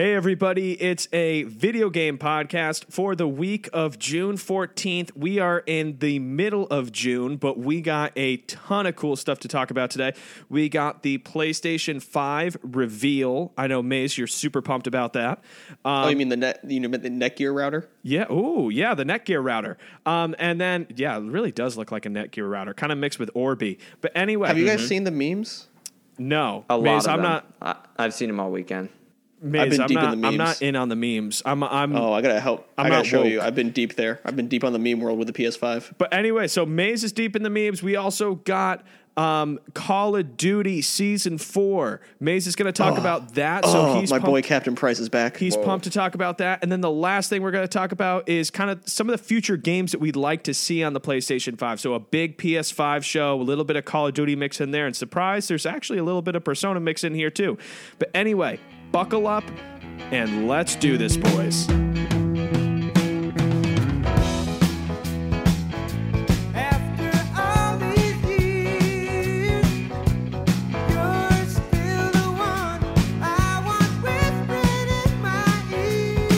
Hey, everybody, it's a video game podcast for the week of June 14th. We are in the middle of June, but we got a ton of cool stuff to talk about today. We got the PlayStation 5 reveal. I know, Maze, you're super pumped about that. Um, oh, you mean the net? You mean the Netgear router? Yeah. Oh, yeah, the Netgear router. Um, and then, yeah, it really does look like a Netgear router, kind of mixed with Orbi. But anyway, Have you guys seen the memes? no, A lot Maze, of I'm them. not. I, I've seen them all weekend. Maze, been I'm deep in not, the I'm not in on the memes. I'm. I'm. Oh, I gotta help. I'm I gotta not show you. I've been deep there. I've been deep on the meme world with the PS5. But anyway, so Maze is deep in the memes. We also got um, Call of Duty Season 4. Maze is going to talk about that. So oh, he's my pumped, boy Captain Price is back. He's pumped to talk about that. And then the last thing we're going to talk about is kind of some of the future games that we'd like to see on the PlayStation 5. So a big PS5 show, a little bit of Call of Duty mix in there. And surprise, there's actually a little bit of Persona mix in here too. But anyway, buckle up and let's do this, boys. After all these years, you're still the one I want whispering in my ear.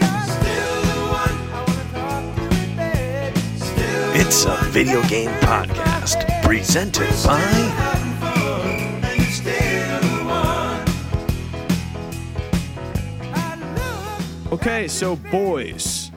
You're still the one I wanna talk to in bed. Still It's a video game podcast presented by Okay, so boys.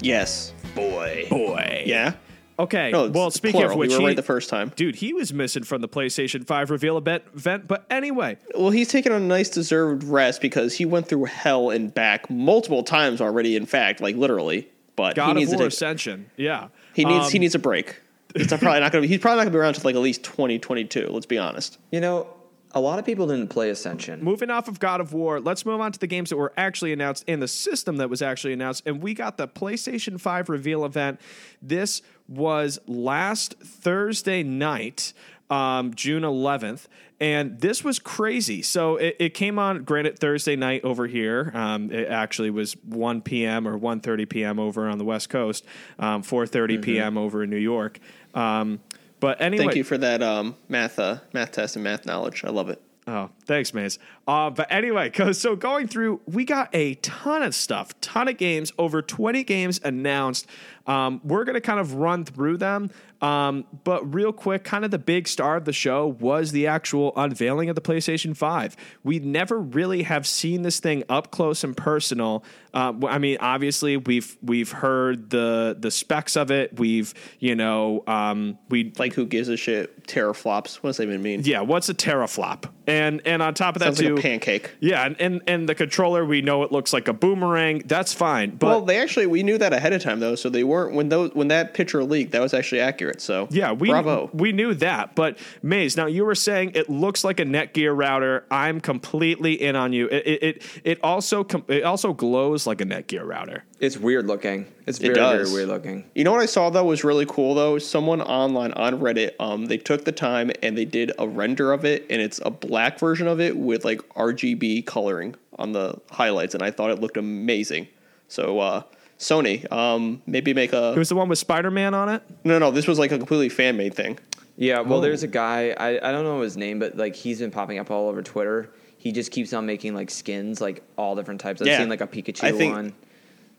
yes, boy. Boy. Yeah. Okay. No, well, speaking plural. of which, you were he- right the first time. dude, he was missing from the PlayStation 5 reveal event. event but anyway, Well, he's taking a nice deserved rest because he went through hell and back multiple times already. In fact, like literally. But God he of needs War to Ascension. Yeah. he needs Um, he needs a break. It's probably not gonna be. He's probably not gonna be around until like at least twenty twenty two. Let's be honest. You know, a lot of people didn't play Ascension. Moving off of God of War, let's move on to the games that were actually announced and the system that was actually announced. And we got the PlayStation 5 reveal event. This was last Thursday night, um, June 11th. And this was crazy. So it, it came on, granted, Thursday night over here. Um, it actually was 1 p.m. or 1.30 p.m. over on the West Coast, um, 4.30 p.m. over in New York. Um, but anyway, Thank you for that um, math uh, math test and math knowledge. I love it. Oh, thanks, Maze. Uh, but anyway, so going through, we got a ton of stuff, ton of games, over 20 games announced. Um, we're going to kind of run through them. Um, but real quick, kind of the big star of the show was the actual unveiling of the PlayStation 5. We never really have seen this thing up close and personal. Uh, I mean, obviously, we've we've heard the the specs of it. We've you know um, we Like who gives a shit? Teraflops. What does that even mean? yeah. What's a teraflop? And and on top of that Sounds too, like a pancake. yeah, and, and and the controller, we know it looks like a boomerang. That's fine, but well, they actually we knew that ahead of time though, so they weren't when those when that picture leaked. That was actually accurate. So yeah, we bravo. we knew that. But Maze, now you were saying it looks like a Netgear router. I'm completely in on you. It it it, it also com- it also glows like a Netgear router. It's weird looking. It's It very, very does. weird looking. You know what I saw though was really cool though. Someone online on Reddit, um, they took the time and they did a render of it, and it's a black version of it with like RGB coloring on the highlights, and I thought it looked amazing. So uh, Sony, um, maybe make a It was the one with Spider Man on it. no, no. This was like a completely fan made thing. Yeah, well, Oh. there's a guy, I, I don't know his name, but like he's been popping up all over Twitter. He just keeps on making like skins, like all different types. I've Yeah. seen like a Pikachu I think- one.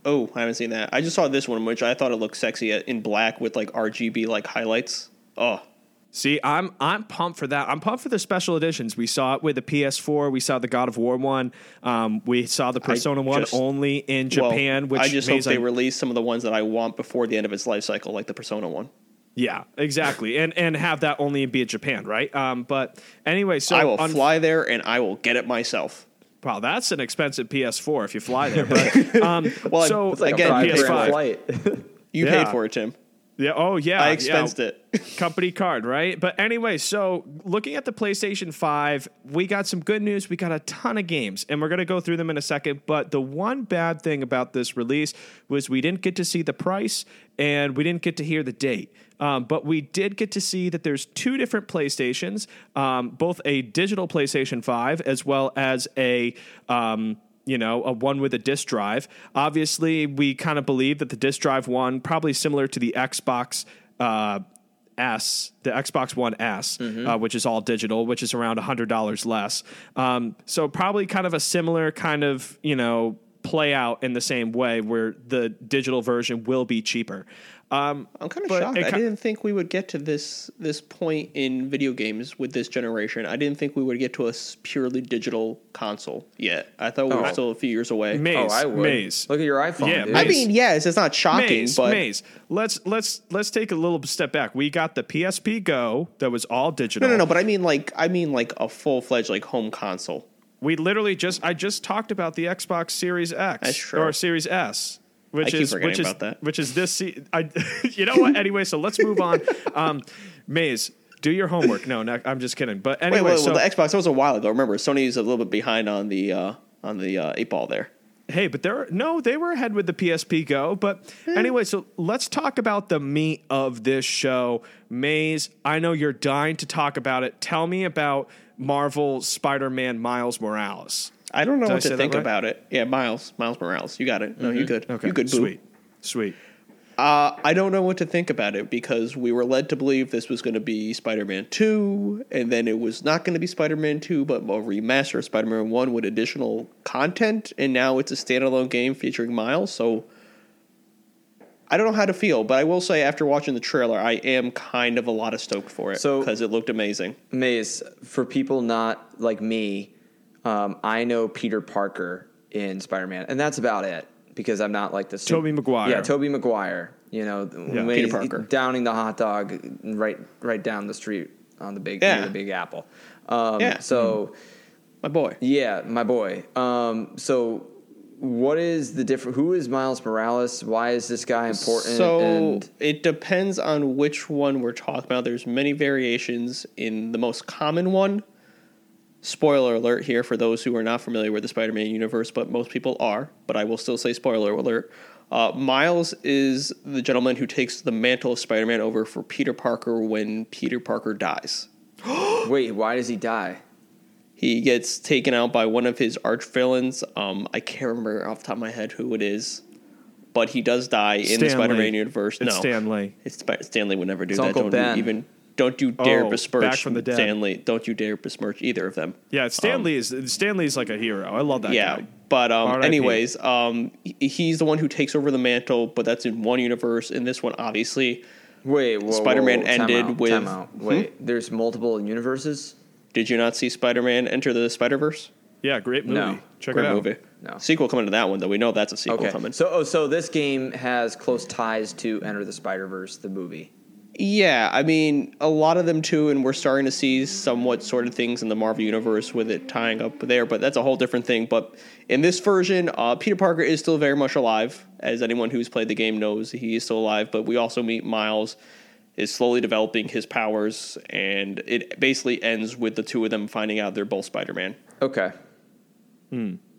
Oh, I haven't seen that. I just saw this one, which I thought it looked sexy in black with like RGB like highlights. Oh, See, I'm I'm pumped for that. I'm pumped for the special editions. We saw it with the PS4. We saw the God of War one. Um, we saw the Persona one just- only in well, Japan. which I just hope they I- release some of the ones that I want before the end of its life cycle, like the Persona one. Yeah, exactly, and and have that only be in Japan, right? Um, but anyway, so I will fly there and I will get it myself. Wow, that's an expensive PS4 if you fly there. But um, Well, so like again, five Five grand PS5. flight. You Yeah. paid for it, Tim. Yeah. Oh yeah. I yeah. expensed it. company card, right? But anyway, so looking at the PlayStation 5, we got some good news. We got a ton of games, and we're going to go through them in a second. But the one bad thing about this release was we didn't get to see the price and we didn't get to hear the date. Um, but we did get to see that there's two different PlayStations, um, both a digital PlayStation 5 as well as a. Um, you know, a one with a disk drive. Obviously, we kind of believe that the disk drive one, probably similar to the Xbox uh, S, the Xbox One S, Mm-hmm. uh, which is all digital, which is around hundred dollars less. Um, so probably kind of a similar kind of you know play out in the same way where the digital version will be cheaper. Um, I'm kind of shocked. it I ki- didn't think we would get to this this point in video games with this generation. I didn't think we would get to a purely digital console yet. I thought we were Oh. still a few years away. Maze, oh, I would. Maze. Look at your iPhone. Yeah, dude. I mean, yes, it's not shocking, Maze, but Maze. Let's let's let's take a little step back. We got the PSP Go that was all digital. no, no, no. But I mean, like, I mean, like a full fledged like home console. We literally just I just talked about the Xbox Series X That's true. or Series S. Which is which is which is this se- I you know what anyway so let's move on um Maze do your homework no, no I'm just kidding but Wait, anyway wait, so well, the Xbox that was a while ago. Remember, Sony's a little bit behind on the uh, on the uh, eight ball there. Hey, but there no, they were ahead with the PSP Go. But anyway, so let's talk about the meat of this show. Maze, I know you're dying to talk about it. Tell me about Marvel Spider-Man Miles Morales. I don't know Did what say to think right? about it. Yeah, Miles, Miles Morales, you got it. No, you good. Okay, You good, boo. sweet, sweet. Uh, I don't know what to think about it because we were led to believe this was going to be Spider-Man Two, and then it was not going to be Spider-Man Two, but a remaster of Spider-Man One with additional content, and now it's a standalone game featuring Miles. So I don't know how to feel, but I will say after watching the trailer, I am kind of a lot of stoked for it So- because it looked amazing. Maze, for people not like me, um, I know Peter Parker in Spider Man, and that's about it because I'm not like the su- Tobey Maguire. Yeah, Toby Maguire. You know, when Peter Parker. downing the hot dog right right down the street on the big Yeah. near the Big Apple. Um, Yeah. So My boy. yeah, my boy. Um, so what is the different? Who is Miles Morales? Why is this guy important? So and it depends on which one we're talking about. There's many variations in the most common one. Spoiler alert here for those who are not familiar with the Spider-Man universe, but most people are. But I will still say spoiler alert. Uh, Miles is the gentleman who takes the mantle of Spider-Man over for Peter Parker when Peter Parker dies. wait, why does he die? He gets taken out by one of his arch villains. Um, I can't remember off the top of my head who it is, but he does die in the Spider-Man Lee. universe. It's no, Stan Lee. It's Sp- Stan Lee would never do It's that. Uncle don't Ben. even don't you dare Oh, besmirch from the. Stan Lee. Don't you dare besmirch either of them. Yeah, Stan Lee is Stan Lee's like a hero. I love that Um, yeah. guy. But um, anyways, um, he's the one who takes over the mantle, but that's in one universe. In this one, obviously, Wait, whoa, whoa, Spider-Man whoa, time ended out, with- time out. Wait, there's multiple universes. did you not see Spider-Man enter the Spider-Verse? Yeah, great movie. No. Check Great it out. movie. No. Sequel coming to that one, though. We know that's a sequel Okay, coming. so oh, so this game has close ties to Enter the Spider Verse, the movie. Yeah, I mean, a lot of them too, and we're starting to see somewhat sort of things in the Marvel universe with it tying up there, but that's a whole different thing. But in this version, uh, Peter Parker is still very much alive, as anyone who's played the game knows he is still alive. But we also meet Miles is slowly developing his powers, and it basically ends with the two of them finding out they're both Spider Man. Okay.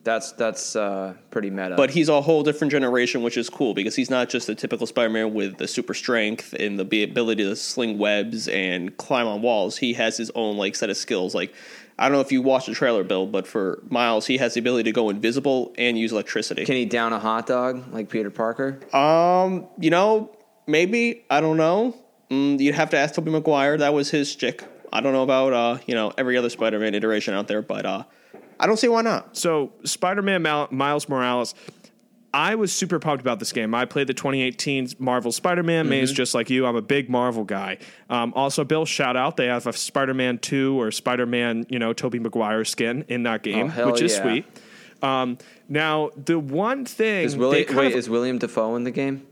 That's that's uh, pretty meta. But he's a whole different generation, which is cool because he's not just a typical Spider-Man with the super strength and the ability to sling webs and climb on walls. He has his own like set of skills. Like I don't know if you watched the trailer, Bill, but for Miles, he has the ability to go invisible and use electricity. can he down a hot dog like Peter Parker? um, you know, maybe I don't know. Mm, you'd have to ask Tobey Maguire. That was his stick. I don't know about uh, you know, every other Spider-Man iteration out there, but uh, I don't see why not. So Spider-Man Mal- Miles Morales, I was super pumped about this game. I played the 2018 Marvel Spider-Man. Maze, Mm-hmm. just like you, I'm a big Marvel guy. Um, also, Bill, shout out. They have a Spider-Man 2 or Spider-Man, you know, Tobey Maguire skin in that game, Oh, which is yeah. sweet. Um, now, the one thing Is they William wait of- is William Dafoe in the game?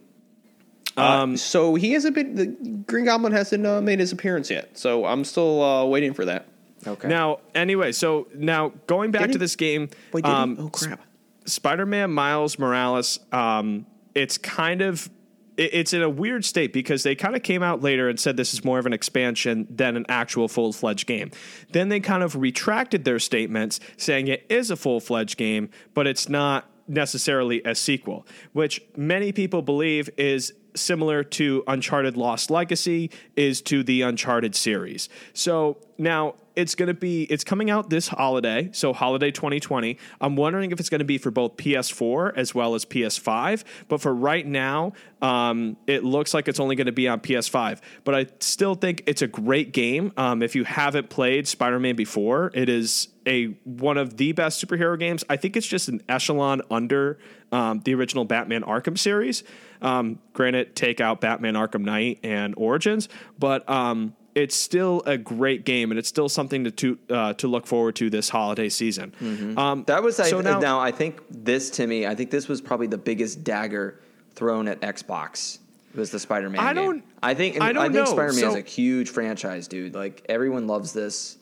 Um, so he hasn't been. The Green Goblin hasn't uh, made his appearance yet, so I'm still uh, waiting for that. Okay. Now, anyway, so now going back Did to he? this game, Wait, um, Oh, crap. Spider-Man Miles Morales, um, it's kind of it- it's in a weird state because they kind of came out later and said this is more of an expansion than an actual full-fledged game. Then they kind of retracted their statements saying it is a full-fledged game, but it's not necessarily a sequel, which many people believe is similar to Uncharted Lost Legacy is to the Uncharted series. So now it's going to be it's coming out this holiday, so holiday 2020. I'm wondering if it's going to be for both PS4 as well as PS5, but for right now, um, it looks like it's only going to be on PS5. But I still think it's a great game. Um, if you haven't played Spider-Man before, it is a one of the best superhero games. I think it's just an echelon under um, the original Batman Arkham series. Um, granted, take out Batman Arkham Knight and Origins, but um, it's still a great game, and it's still something to to, uh, to look forward to this holiday season. Um, That was I, so now, now, I think this to me, I think this was probably the biggest dagger thrown at Xbox. Was the Spider-Man? I don't- I think. I don't think know. Spider-Man is a huge franchise, dude. Like everyone loves this.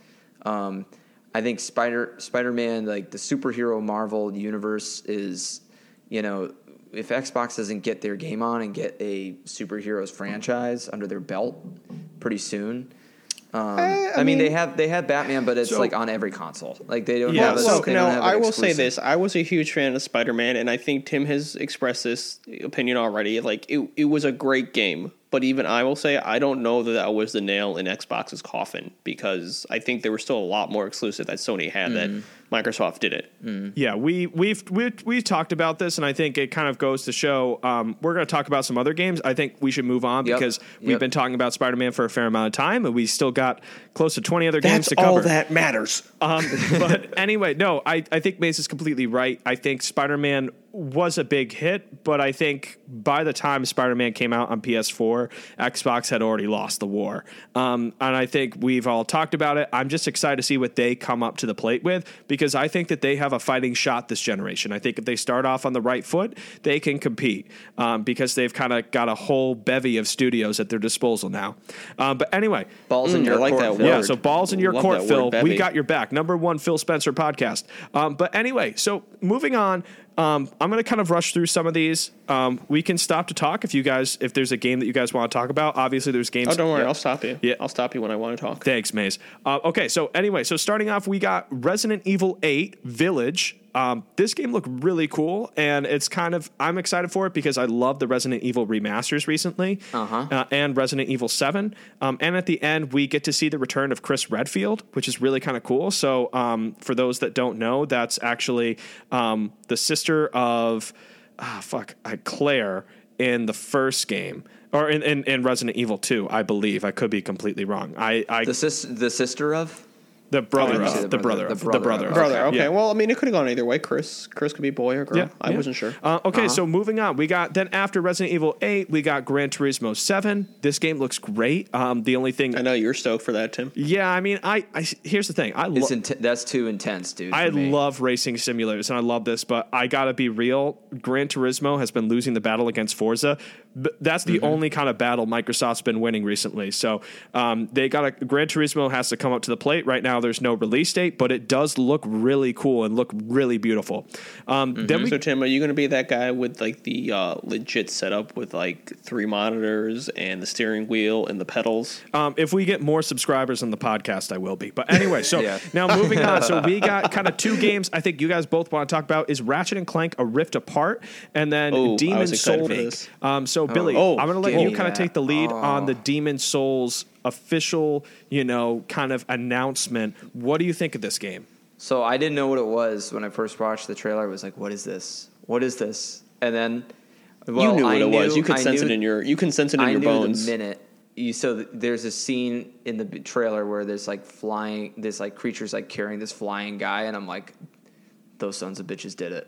Um, I think Spider Spider-Man, like the superhero Marvel universe, is you know if Xbox doesn't get their game on and get a superheroes franchise under their belt pretty soon. Um, Eh, I I, mean, they have they have Batman, but it's So- like on every console. Like they don't Yeah, have a, so- no, don't have an I will say this. I was a huge fan of Spider Man, and I think Tim has expressed this opinion already. Like, it, it was a great game. But even I will say, I don't know that that was the nail in Xbox's coffin because I think there were still a lot more exclusive that Sony had that Microsoft didn't. Yeah, we we've we we talked about this, and I think it kind of goes to show. Um, we're going to talk about some other games. I think we should move on Yep. because we've Yep. been talking about Spider Man for a fair amount of time, and we still got close to twenty other games to cover. That matters. Um, but anyway, no, I, I think Maze is completely right. I think Spider Man was a big hit, but I think by the time Spider Man came out on PS4, Xbox had already lost the war. Um, and I think we've all talked about it. I'm just excited to see what they come up to the plate with because I think that they have a fighting shot this generation. I think if they start off on the right foot, they can compete um, because they've kind of got a whole bevy of studios at their disposal now. Um, but anyway, balls in Mm, your I like court, that Phil. yeah, so balls in your Love court, Phil. word, we got your back. Number one Phil Spencer podcast. Um, but anyway, so moving on, um, I'm going to kind of rush through some of these. Um, we can stop to talk if you guys, if there's a game that you guys want to talk about. Obviously, there's games. Oh, don't worry. I'll stop you. Yeah. I'll stop you when I want to talk. Thanks, Maze. Uh, okay, so anyway, so starting off, we got Resident Evil 8 Village. Um, this game looked really cool, and it's kind of I'm excited for it because I love the Resident Evil remasters recently, Uh-huh. uh, and Resident Evil 7. Um, and at the end, we get to see the return of Chris Redfield, which is really kind of cool. So, um, for those that don't know, that's actually um, the sister of ah, fuck uh, Claire in the first game. Or in, in, in Resident Evil 2, I believe. I could be completely wrong. I, I The sis, the sister of. The brother of the, the brother, brother- of the the brother brother, of- of- Brother, okay. Yeah. Well, I mean, it could have gone either way. Chris, Chris could be boy or girl. Yeah, I yeah. wasn't sure. Uh, okay, so moving on, we got then after Resident Evil Eight, we got Gran Turismo Seven. This game looks great. Um, the only thing, I know you're stoked for that, Tim. yeah, I mean, I, I here's the thing, I It's love. that's too intense, dude. I me. love racing simulators and I love this, but I gotta be real. Gran Turismo has been losing the battle against Forza. B- That's the only kind of battle Microsoft's been winning recently. So um, they got a Gran Turismo has to come up to the plate. Right now, there's no release date, but it does look really cool and look really beautiful. Um, Then we So, Tim, are you going to be that guy with like the uh, legit setup with like three monitors and the steering wheel and the pedals? Um, if we get more subscribers on the podcast, I will be. But anyway, so Yeah. now moving on. So we got kind of two games. I think you guys both want to talk about is Ratchet and Clank: A Rift Apart, and then Oh, I Demon was excited Soul for Inc. this. Um, so Billy, Oh, I'm going to let you kind of that. take the lead on the. Demon Souls official, you know, kind of announcement. What do you think of this game? So I didn't know what it was when I first watched the trailer. I was like, "What is this? What is this?" And then, well, you knew what I it was. You could I sense knew- it in your. You can sense it in I your knew bones. the minute you. So th- there's a scene in the trailer where there's like flying, this like creatures like carrying this flying guy, and I'm like, those sons of bitches did it.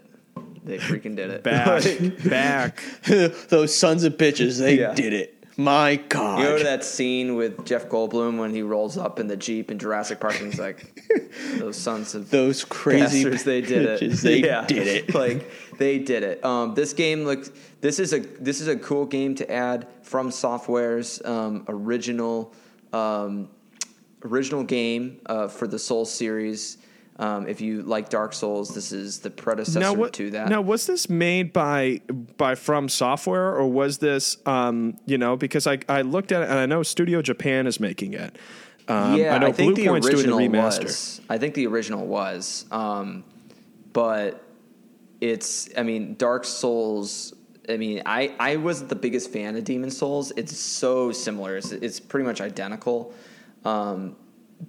They freaking did it. Back, back. Those sons of bitches, they Yeah. did it. My God. You know that scene with Jeff Goldblum when he rolls up in the Jeep in Jurassic Park and he's like, those sons of Those crazy bastards, they did it. They Yeah. did it. like they did it. Um, this game looks. This is a this is a cool game to add from Software's um, original um, original game uh, for the Soul series. Um, if you like Dark Souls, this is the predecessor Now, what, to that. now, was this made by by From Software, or was this, um, you know, because I I looked at it and I know Studio Japan is making it. Um, yeah, I know think Blue the Point's doing the original remaster. was. I think the original was, um, but it's. I mean, Dark Souls I mean, I, I wasn't the biggest fan of Demon Souls. It's so similar. It's, it's pretty much identical. Um,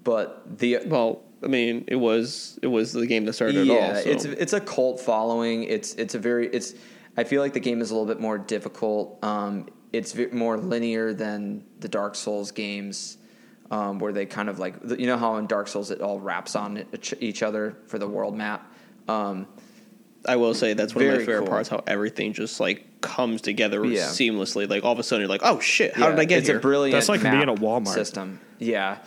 but the Well, I mean, it was it was the game that started it yeah, all. So. it's it's a cult following. It's it's a very it's. I feel like the game is a little bit more difficult. Um, it's ve- more linear than the Dark Souls games, um, where they kind of like you know how in Dark Souls it all wraps on each- each other for the world map. Um, I will say that's one of my favorite cool. parts. How everything just like comes together Yeah. seamlessly. Like all of a sudden, you're like, "Oh shit! How yeah, did I get it's here?" a brilliant. That's like being map at Walmart. system. Yeah,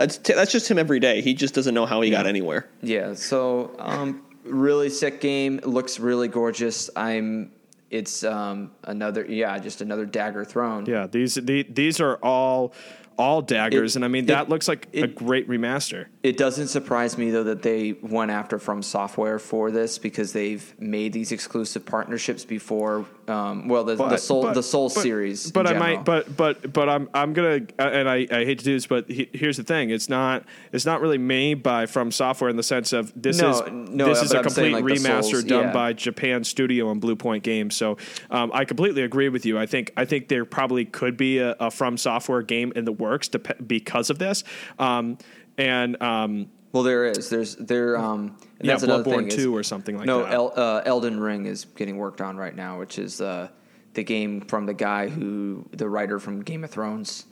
that's t- that's just him every day. He just doesn't know how he got anywhere. Yeah, so um, really sick game. It looks really gorgeous. I'm. It's um, another yeah, just another dagger thrown. Yeah, these the, these are all all daggers, It- and I mean it- that looks like a great remaster. It doesn't surprise me though that they went after From Software for this because they've made these exclusive partnerships before. Um, well, the, the Soul but- the Soul but- series. But I might, but but but I'm I'm gonna, uh, and I, I hate to do this, but he, here's the thing: it's not it's not really made by From Software in the sense of this No, is no, this is but a I'm complete like, remaster Souls, done yeah. by Japan Studio and Bluepoint Games. So um, I completely agree with you. I think I think there probably could be a, a From Software game in the works dep- because of this. Um, and um, Well, there is. There's there. Um, and Yeah, that's Bloodborne thing is- 2 or something like no, that. El, uh, Elden Ring is getting worked on right now, which is uh, the game from the guy who the writer from Game of Thrones.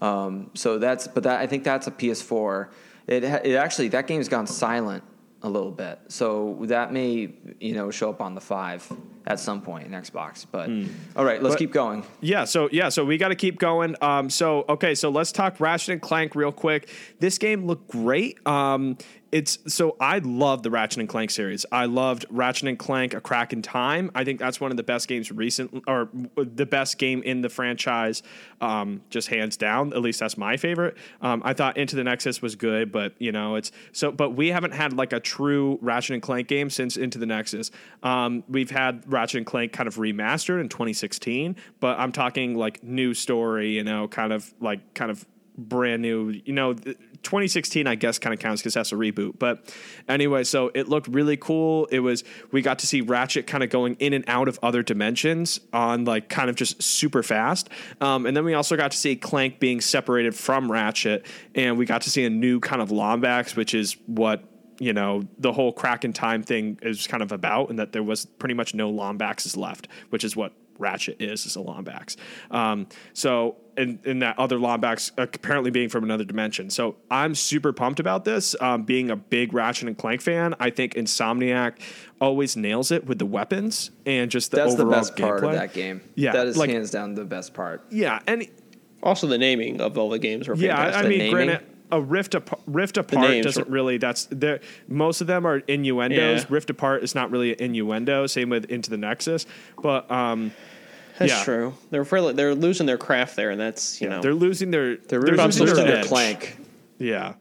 Um, so that's but that I think that's a PS4. It it actually that game's gone silent a little bit, so that may you know show up on the five at some point in Xbox. But all right, let's But- keep going. Yeah, so yeah, so we got to keep going. Um, so okay, so let's talk Ratchet and Clank real quick. This game looked great. Um, it's so I love the Ratchet and Clank series. I loved Ratchet and Clank: A Crack in Time. I think that's one of the best games recent, or the best game in the franchise, um, just hands down. At least that's my favorite. Um, I thought Into the Nexus was good, but you know it's so. But we haven't had like a true Ratchet and Clank game since Into the Nexus. Um, we've had Ratchet and Clank kind of remastered in 2016, but I'm talking like new story, you know, kind of like kind of brand new, you know, 2016 I guess kind of counts because that's a reboot. But anyway, so it looked really cool. It was we got to see Ratchet kind of going in and out of other dimensions on like kind of just super fast. Um, and then we also got to see Clank being separated from Ratchet, and we got to see a new kind of Lombax, which is what you know the whole crack in time thing is kind of about, and that there was pretty much no Lombaxes left, which is what Ratchet is is a Lombax. Um, so and, and that other Lombax uh, apparently being from another dimension. So I'm super pumped about this. Um, being a big Ratchet and Clank fan, I think Insomniac always nails it with the weapons and just the That's the overall best part of gameplay. that game. Yeah, that is like- hands down the best part. Yeah, and Also, the naming of all the games were yeah, I, I fantastic. mean, naming. granted, a rift apart, rift apart doesn't really. That's there. Most of them are innuendos. Yeah. Rift apart is not really an innuendo. Same with Into the Nexus, but um, That's yeah. true. They're really, they're losing their craft there, and that's you know they're losing their They're, they're losing their their clank. Yeah.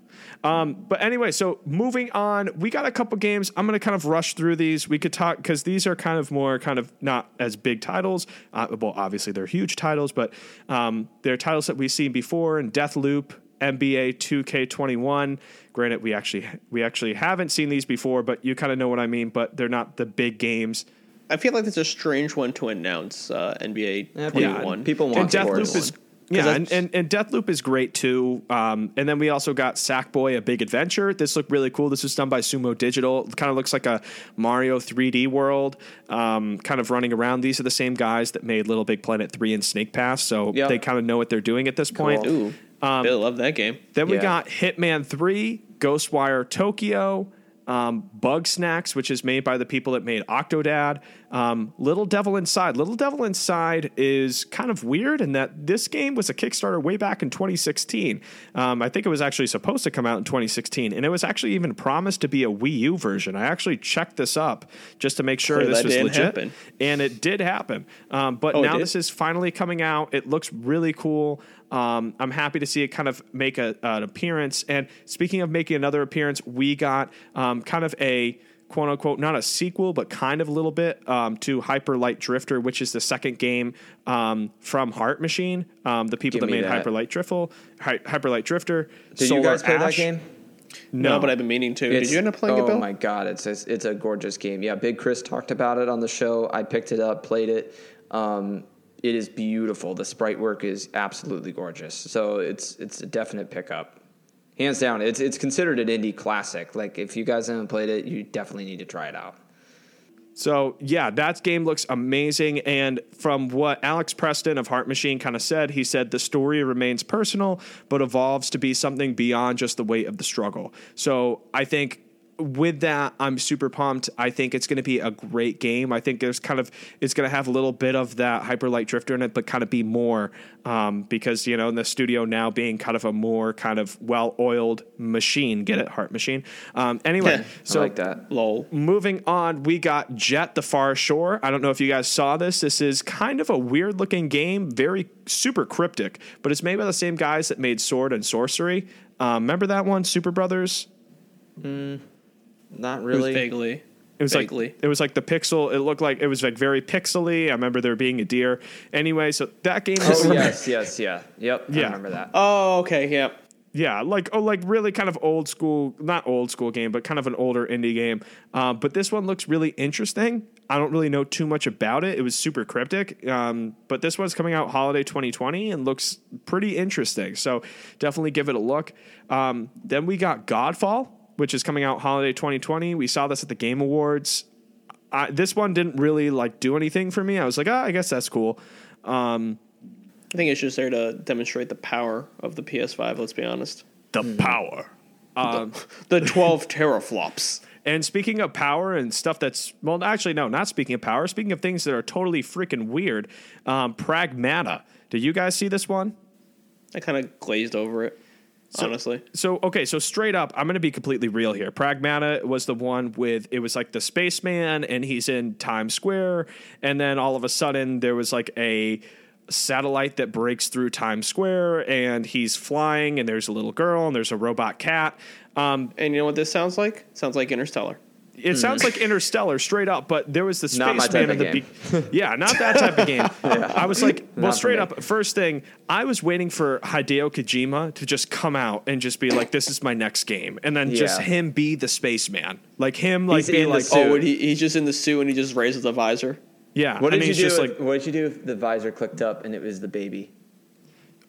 Um, but anyway, so moving on, we got a couple games. I'm going to kind of rush through these. We could talk because these are kind of more kind of not as big titles. Uh, well, obviously they're huge titles, but um, they're titles that we've seen before. And Deathloop, NBA 2K21. Granted, we actually we actually haven't seen these before, but you kind of know what I mean. But they're not the big games. I feel like that's a strange one to announce. Uh, NBA Yeah, twenty people- one. and want the Deathloop is yeah, that's- and, and, and Deathloop is great too. Um, and then we also got Sackboy: A Big Adventure. This looked really cool. This was done by Sumo Digital. Kind of looks like a Mario 3D world, um, kind of running around. These are the same guys that made Little Big Planet 3 and Snake Pass, so Yeah. they kind of know what they're doing at this point. Cool. Ooh, Bill love that game. Then we Yeah. got Hitman 3, Ghostwire Tokyo, um, Bugsnax, which is made by the people that made Octodad, um, Little Devil Inside. Little Devil Inside is kind of weird in that this game was a Kickstarter way back in 2016. Um, I think it was actually supposed to come out in 2016, and it was actually even promised to be a Wii U version. I actually checked this up just to make sure Clearly this that was legit, happen. and it did happen. Um, but Oh, now this is finally coming out. It looks really cool. Um, I'm happy to see it kind of make a, an appearance. And speaking of making another appearance, we got um, kind of a quote unquote not a sequel, but kind of a little bit um, to Hyper Light Drifter, which is the second game um, from Heart Machine, um, the people Give that made that. Hyper Light Drifter. Hy- Hyper Light Drifter. Did Solar you guys play that game? No, but I've been meaning to. Did you end up playing oh it, Bill? my god, it's, it's it's a gorgeous game. Yeah, Big Chris talked about it on the show. I picked it up, played it. Um, it is beautiful. The sprite work is absolutely gorgeous. So it's it's a definite pickup, hands down. It's it's considered an indie classic. Like if you guys haven't played it, you definitely need to try it out. So yeah, that game looks amazing. And from what Alex Preston of Heart Machine kind of said, he said the story remains personal, but evolves to be something beyond just the weight of the struggle. So I think with that, I'm super pumped. I think it's going to be a great game. I think there's kind of it's going to have a little bit of that hyper light drifter in it, but kind of be more um, because you know in the studio now being kind of a more kind of well oiled machine. Get it, Heart Machine. Um, anyway, so I like that. Lol. Moving on, we got Jet the Far Shore. I don't know if you guys saw this. This is kind of a weird looking game, very super cryptic, but it's made by the same guys that made Sword and Sorcery. Um, remember that one, Super Brothers? Not It was really. vaguely. It was vaguely. like it was like the pixel. It looked like it was like very pixely. I remember there being a deer. Anyway, so that game. is Oh yes, yes, yeah, yep. I Yeah. remember that. oh, okay. Yep. Yeah, like oh, like really kind of old school, not old school game, but kind of an older indie game. Um, but this one looks really interesting. I don't really know too much about it. It was super cryptic, um, but this one's coming out holiday 2020 and looks pretty interesting. So definitely give it a look. Um, then we got Godfall, which is coming out holiday 2020. We saw this at the Game Awards. I, this one didn't really like do anything for me. I was like, ah, I guess that's cool. Um, I think it's just there to demonstrate the power of the PS5. Let's be honest. the power. Um, The 12 teraflops. And speaking of power and stuff that's well, actually no, not speaking of power. Speaking of things that are totally freaking weird, um, Pragmata. Did you guys see this one? I kind of glazed over it. Honestly, So okay, so straight up, I'm going to be completely real here. Pragmata was the one with it was like the spaceman, and he's in Times Square, and then all of a sudden there was like a satellite that breaks through Times Square, and he's flying, and there's a little girl, and there's a robot cat. Um, and you know what this sounds like? Sounds like Interstellar. It sounds mm-hmm. like Interstellar straight up, but there was the. Not spaceman in the be- yeah, not that type of game. I was like, well, Not straight up. First thing, I was waiting for Hideo Kojima to just come out and just be like, "This is my next game," and then just him be the spaceman, like him, like He's be in the like. Oh, and he, he's just in the suit and he just raises the visor. yeah. What I did mean, you do? just if- like, what did you do if the visor clicked up and it was the baby?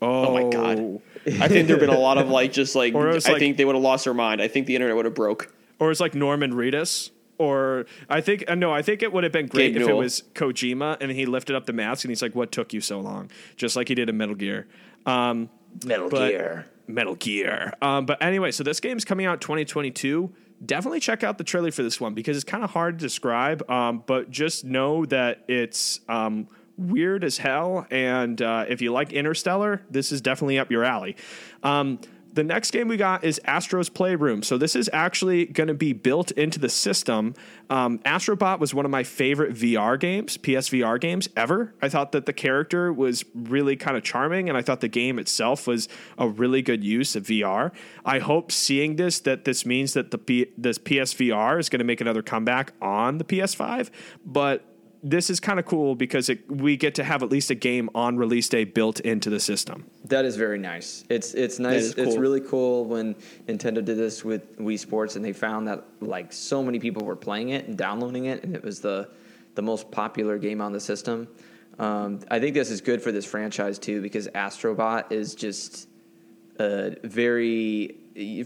oh, my God. I think there've been a lot of like just like Or it was I like- think they would have lost their mind. I think the internet would have broke. Or it's like Norman Reedus. Or I think uh, no, I think it would have been great Gabe if it was Kojima and he lifted up the mask and he's like, "What took you so long?" Just like he did in Metal Gear. Um, Metal but- Metal Gear. Um, but anyway, so this game's coming out 2022. Definitely check out the trailer for this one because it's kind of hard to describe. Um, but just know that it's um, weird as hell. And uh, if you like Interstellar, this is definitely up your alley. Um, the next game we got is Astro's Playroom. So this is actually going to be built into the system. Um, Astrobot was one of my favorite VR games, PSVR games ever. I thought that the character was really kind of charming, and I thought the game itself was a really good use of VR. I hope seeing this that this means that the P- this PSVR is going to make another comeback on the PS5, but this is kind of cool because it, we get to have at least a game on release day built into the system. That is very nice. It's it's nice. is It's really cool when Nintendo did this with Wii Sports, and they found that like so many people were playing it and downloading it, and it was the the most popular game on the system. Um, I think this is good for this franchise too because Astrobot is just uh, very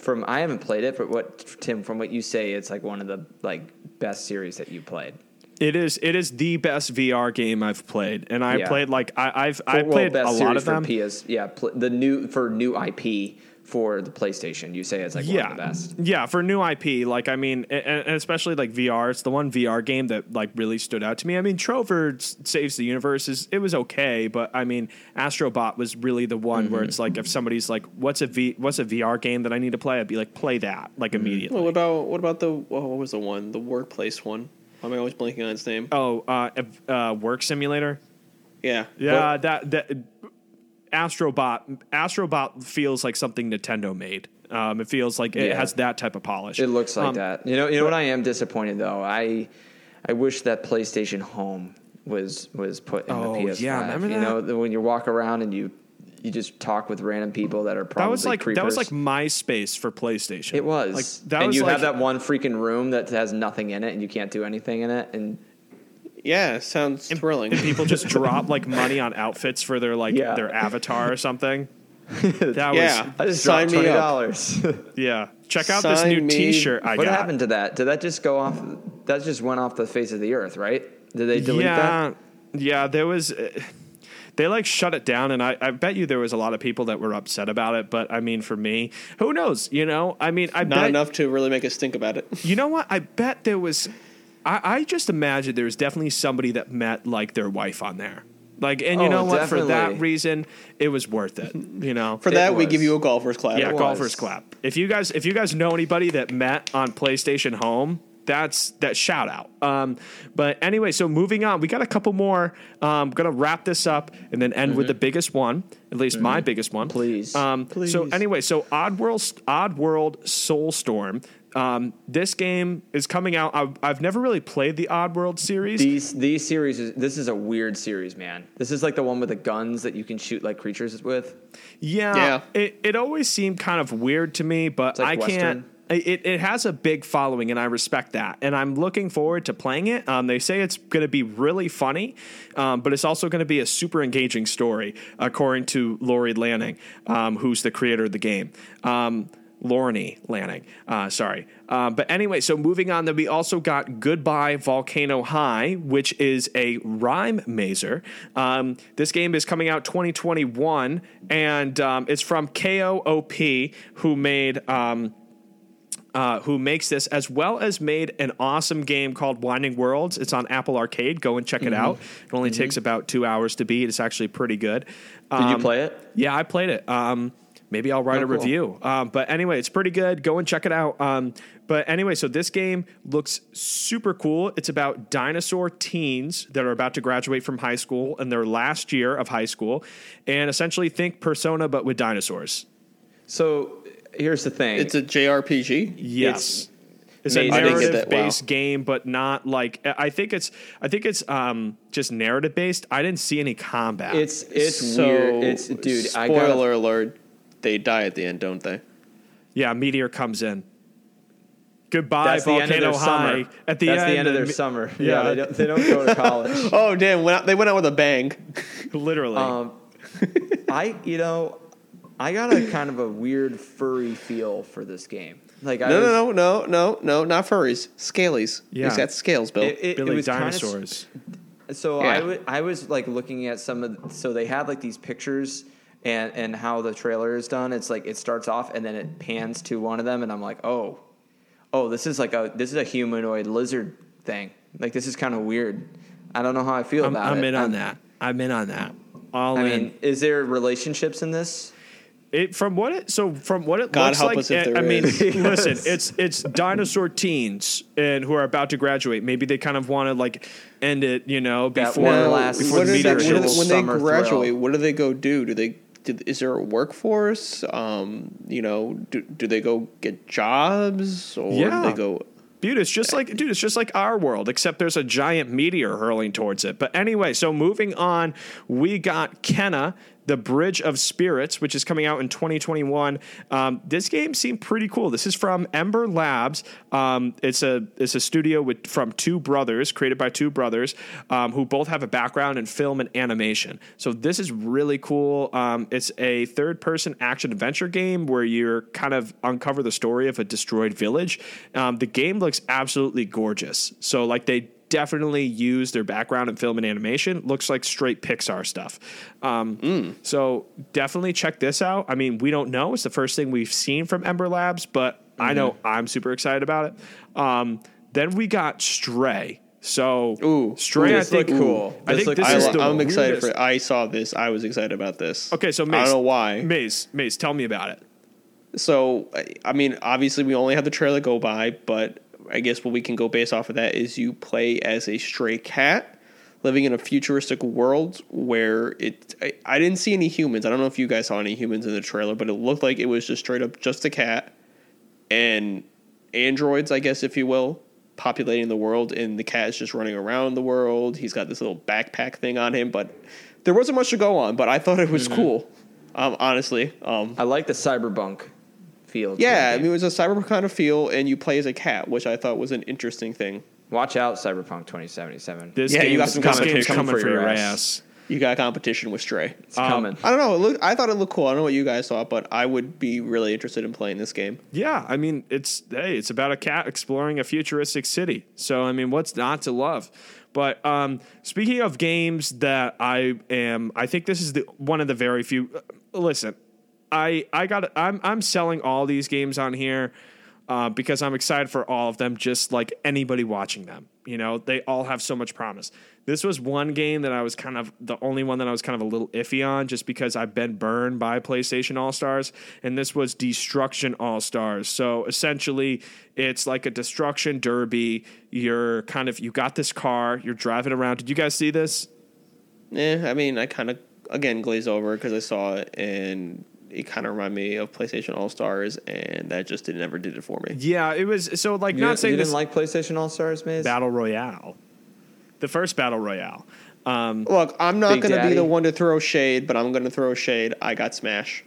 from I haven't played it, but what Tim from what you say, it's like one of the like best series that you played. It is it is the best VR game I've played, and I Yeah. played like I, I've I Well, played best a lot of them. for PS. Yeah, pl- the new for new IP for the PlayStation. You say it's like yeah, one of the best. yeah, for new IP, like I mean, and, and especially like VR, it's the one VR game that like really stood out to me. I mean, Trover Saves the Universe is it was okay, but I mean, Astrobot was really the one Mm-hmm. where it's like if somebody's like, "What's a V? What's a VR game that I need to play?" I'd be like, "Play that!" Like Mm-hmm. immediately. Well, what about what about the oh, what was the one? The workplace one. Why am I always blanking on its name? Oh, uh, uh, Work Simulator. Yeah. Yeah, What- that that Astrobot Astrobot feels like something Nintendo made. Um, it feels like it Yeah. has that type of polish. It looks like Um, that. You know, you know what I am disappointed though. I I wish that PlayStation Home was was put in Oh, the PS5. yeah, remember that? you know, when you walk around and you you just talk with random people that are probably That was like creepers. that was like MySpace for PlayStation. it was. like that and was you like, have that one freaking room that has nothing in it, and you can't do anything in it. And Yeah, sounds thrilling. and people just drop like money on outfits for their like Yeah. their avatar or something. That Yeah. was I just Sign dropped me twenty dollars. yeah. Check out this new me- T-shirt I what got. happened to that? Did that just go off? That just went off the face of the earth, right? Did they delete yeah, that? yeah. There was. Uh, they like shut it down, and I, I bet you there was a lot of people that were upset about it. But I mean, for me, who knows? You know, I mean, I Not bet enough to really make us think about it. You know what? I bet there was. I, I just imagine there was definitely somebody that met like their wife on there. Like, and you Oh, know what? For that reason, it was worth it. You know, For that, we give you a golfer's clap. yeah, golfers clap. If you guys, if you guys know anybody that met on PlayStation Home, that's that shout out. Um, but anyway, so moving on, we got a couple more. Um, gonna wrap this up and then end with the biggest one, at least my biggest one, Please. Um, So anyway, so Oddworld, Oddworld Soulstorm. Um, this game is coming out. I've, I've never really played the Oddworld series. These these series is this is a weird series, man. This is like the one with the guns that you can shoot like creatures with. Yeah, Yeah. It, it always seemed kind of weird to me, but like I can't. It, it has a big following, and I respect that. And I'm looking forward to playing it. Um, they say it's going to be really funny, um, but it's also going to be a super engaging story, according to Lori Lanning, um, who's the creator of the game. Um, Lorne Lanning, uh, sorry. Um, but anyway, so moving on, then we also got Goodbye Volcano High, which is a rhyme mazer. Um, this game is coming out 2021, and um, it's from KOOP, who made. Um, uh, who makes this as well as made an awesome game called Winding Worlds. It's on Apple Arcade. Go and check it out. It only takes about two hours to beat. It's actually pretty good. Did you Um, play it? yeah, I played it. Um, maybe I'll write Oh, a cool. review. Um, but anyway, it's pretty good. Go and check it out. Um, but anyway, so this game looks super cool. It's about dinosaur teens that are about to graduate from high school in their last year of high school, and essentially think Persona but with dinosaurs. So here's the thing. It's a JRPG. Yes. It's a Amazing. I didn't get narrative that. Wow. based game, but not like I think it's I think it's um, just narrative based. I didn't see any combat. it's it's So, weird. It's dude. I got Spoiler alert: They die at the end, don't they? Yeah, meteor comes in. Goodbye, that's the volcano end of their high. summer. At the that's end, the end of their me- summer. Yeah. Yeah, they, don't, they don't go to college. Oh damn! Went out, they went out with a bang. literally. Um, I you know, I got a kind of a weird furry feel for this game. Like I No, was, no, no, no, no, no, not furries. Scalies. Yeah. He's got scales, Bill. It, it, it Billy was kinda dinosaurs. So Yeah. I wa- I was like looking at some of the, so they had like these pictures and and how the trailer is done. It's like it starts off and then it pans to one of them and I'm like, "Oh. Oh, this is like a this is a humanoid lizard thing. Like this is kind of weird. I don't know how I feel I'm, about I'm it. in on I'm- that. I'm in on that. All I in. mean, is there relationships in this? It from what it so from what it God looks help like. us if I- there I mean, is. listen, it's it's dinosaur teens and who are about to graduate. Maybe they kind of want to like end it, you know, before one Now, last before the meteor they, what do they- hits. when they graduate, thrill. what do they go do? Do they? Do, is there a workforce? Um, you know, do, do they go get jobs or Yeah. do they go? Dude, it's just like dude, it's just like our world, except there's a giant meteor hurling towards it. But anyway, so moving on, we got Kena, the Bridge of Spirits, which is coming out in 2021. Um, this game seemed pretty cool. This is from Ember Labs. Um, it's a it's a studio with from two brothers, created by two brothers, um, who both have a background in film and animation. So this is really cool. Um, it's a third person action adventure game where you're kind of uncover the story of a destroyed village. Um, the game looks absolutely gorgeous. So like they definitely use their background in film and animation. Looks like straight Pixar stuff. Um, So definitely check this out. I mean, we don't know. It's the first thing we've seen from Ember Labs, but I know I'm super excited about it. Um, then we got Stray. So Ooh. Stray, Ooh, I think cool. I This think this I, is the I'm excited for it. I saw this. I was excited about this. Okay, so Maze, I don't know why. Maze, Maze, tell me about it. So, I- I mean, obviously, we only have the trailer go by, but I guess what we can go based off of that is you play as a stray cat living in a futuristic world where it. I, I didn't see any humans. I don't know if you guys saw any humans in the trailer, but it looked like it was just straight up just a cat and androids, I guess, if you will, populating the world, and the cat is just running around the world. He's got this little backpack thing on him, but there wasn't much to go on. But I thought it was cool. Um, honestly, um, I like the cyberpunk feel. to yeah, I mean, it was a cyberpunk kind of feel, and you play as a cat, which I thought was an interesting thing. watch out, Cyberpunk 2077. This Yeah, you got some this competition coming for for your your ass. ass. You got competition with Stray. it's coming. I don't know. It look, I thought it looked cool. I don't know what you guys thought, but I would be really interested in playing this game. Yeah, I mean, it's hey, it's about a cat exploring a futuristic city. So I mean, what's not to love? But um, speaking of games that I am, I think this is the one of the very few. uh, Listen, I I got I'm I'm selling all these games on here uh, because I'm excited for all of them, just like anybody watching them. You know, they all have so much promise. This was one game that I was kind of the only one that I was kind of a little iffy on, just because I've been burned by PlayStation All Stars, and this was Destruction All Stars. So essentially, it's like a destruction derby. You're kind of you got this car, you're driving around. Did you guys see this? Yeah, I mean, I kind of again glazed over because I saw it, and it kind of reminded me of PlayStation All Stars, and that just did never did it for me. Yeah, it was so like you not saying you didn't like PlayStation All Stars, Maze? battle royale, the first battle royale. Um, Look, I'm not going to be the one to throw shade, but I'm going to throw shade. I got Smash.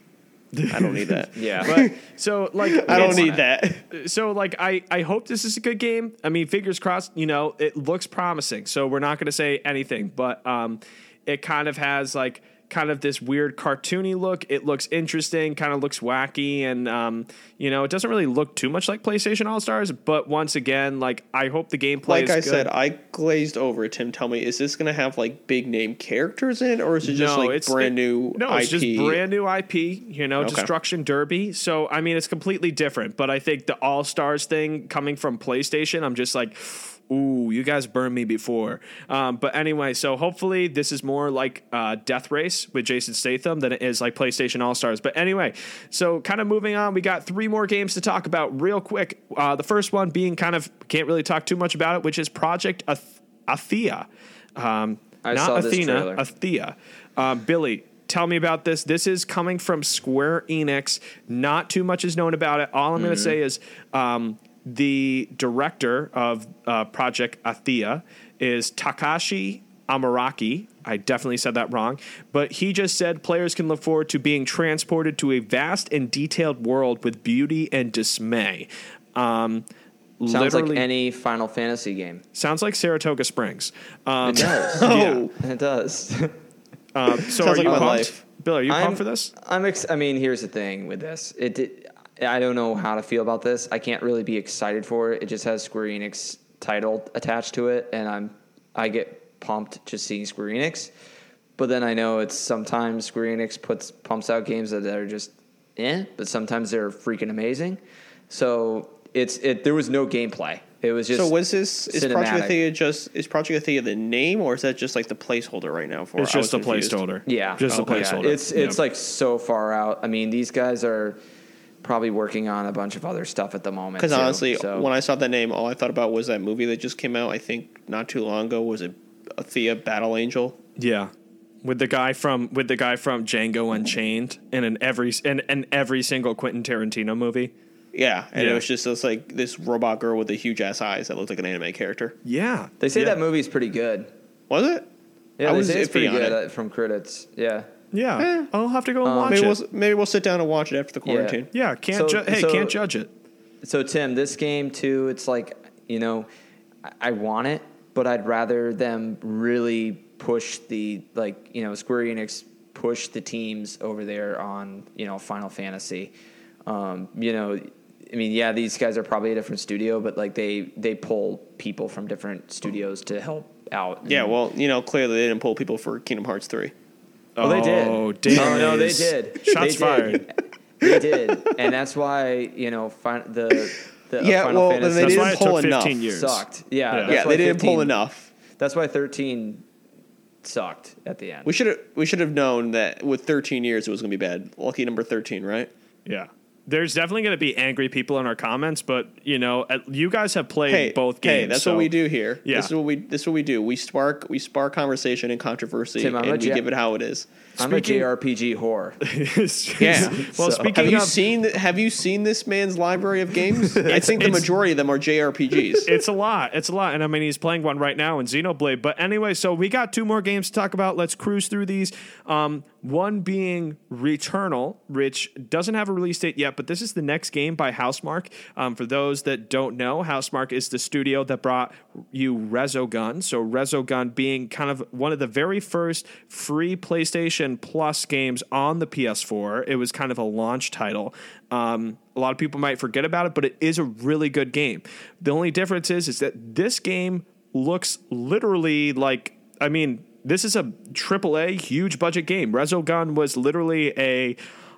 I don't need that. Yeah. but so like I don't need that. so like I I hope this is a good game. I mean, fingers crossed. You know, it looks promising. So we're not going to say anything, but um, it kind of has like kind of this weird cartoony look. It looks interesting, kind of looks wacky, and um, you know, it doesn't really look too much like PlayStation All Stars. But once again, like I hope the gameplay. Like is I good. said, I glazed over. Tim, tell me, is this going to have like big name characters in it, or is it just no, like it's brand it- new No, IP? it's just brand new IP. You know, Okay. Destruction Derby. So I mean, it's completely different. But I think the All Stars thing coming from PlayStation, I'm just like, ooh, you guys burned me before. Um, but anyway, so hopefully this is more like uh, Death Race with Jason Statham than it is like PlayStation All Stars. But anyway, so kind of moving on, we got three more games to talk about real quick. Uh, the first one being kind of can't really talk too much about it, which is Project Ath- Athia. Um, I not saw Athena. Athia. Um, Billy, tell me about this. This is coming from Square Enix. Not too much is known about it. All I'm going to Mm-hmm. say is um, the director of uh, Project Athia is Takashi Amaraki. I definitely said that wrong. But he just said players can look forward to being transported to a vast and detailed world with beauty and dismay. Um, Sounds like any Final Fantasy game. sounds like Saratoga Springs. Um, It does. yeah. It does. Um, so Sounds are like you pumped? life. Bill, are you I'm- pumped for this? I'm. Ex- I mean, here's the thing with this. It. Did, I don't know how to feel about this. I can't really be excited for it. It just has Square Enix title attached to it, and I'm. I get pumped just seeing Square Enix, but then I know it's sometimes Square Enix puts pumps out games that are just eh, but sometimes they're freaking amazing. So it's it. There was no gameplay. It was just So was this is Project cinematic. Athia just is Project Athia the name, or is that just like the placeholder right now for? It's just a confused. placeholder. Yeah, just Okay. a Yeah, placeholder. It's it's Yeah. like so far out. I mean, these guys are probably working on a bunch of other stuff at the moment. Because honestly, so- when I saw that name, all I thought about was that movie that just came out. I think not too long ago. Was it Thea Battle Angel? yeah, with the guy from with the guy from Django Unchained, and in every in, in every single Quentin Tarantino movie. Yeah, and Yeah. it was just this like this robot girl with the huge ass eyes that looked like an anime character. Yeah, they say yeah. that movie's pretty good. Was it? Yeah, I they was say it's pretty good it. uh, from critics. Yeah. Yeah, Eh. I'll have to go and watch Maybe it. we'll maybe we'll sit down and watch it after the quarantine. yeah, can't So- ju- hey, so- can't judge it. So Tim, this game too, it's like you know, I- I want it, but I'd rather them really push the like you know Square Enix push the teams over there on you know Final Fantasy. Um, you know, I mean, yeah, these guys are probably a different studio, but like they they pull people from different studios to help out. Yeah, well, you know, clearly they didn't pull people for Kingdom Hearts three. Oh, they did. Oh, damn. No, no, they did. Shots They did. fired. They did, and that's why you know fin- the the uh, Yeah, Final well, then Fantasy they That's didn't why it pull took enough. 15 years. sucked. Yeah, Yeah. that's yeah, they didn't 15 pull enough. That's why thirteen sucked at the end. We should have we should have known that with 13 years it was going to be bad. Lucky number 13, right? Yeah, there's definitely going to be angry people in our comments, but you know, you guys have played Hey, both games. Hey, that's so- what we do here. Yeah. This is what we. This is what we do. We spark. We spark conversation and controversy, Tim, and we J- give it how it is. I'm Speaking- a JRPG whore. Yeah. well, So- speaking Have you of, seen? Have you seen this man's library of games? I think the majority of them are JRPGs. it's a lot. It's a lot. And I mean, he's playing one right now in Xenoblade. But anyway, so we got two more games to talk about. Let's cruise through these. Um, one being Returnal, which doesn't have a release date yet, but this is the next game by Housemarque. Um, for those that don't know, Housemarque is the studio that brought you Resogun. So Resogun being kind of one of the very first free PlayStation Plus games on the PS4. It was kind of a launch title. Um, a lot of people might forget about it, but it is a really good game. The only difference is, is that this game looks literally like, I mean, this is a AAA huge budget game. Resogun was literally a,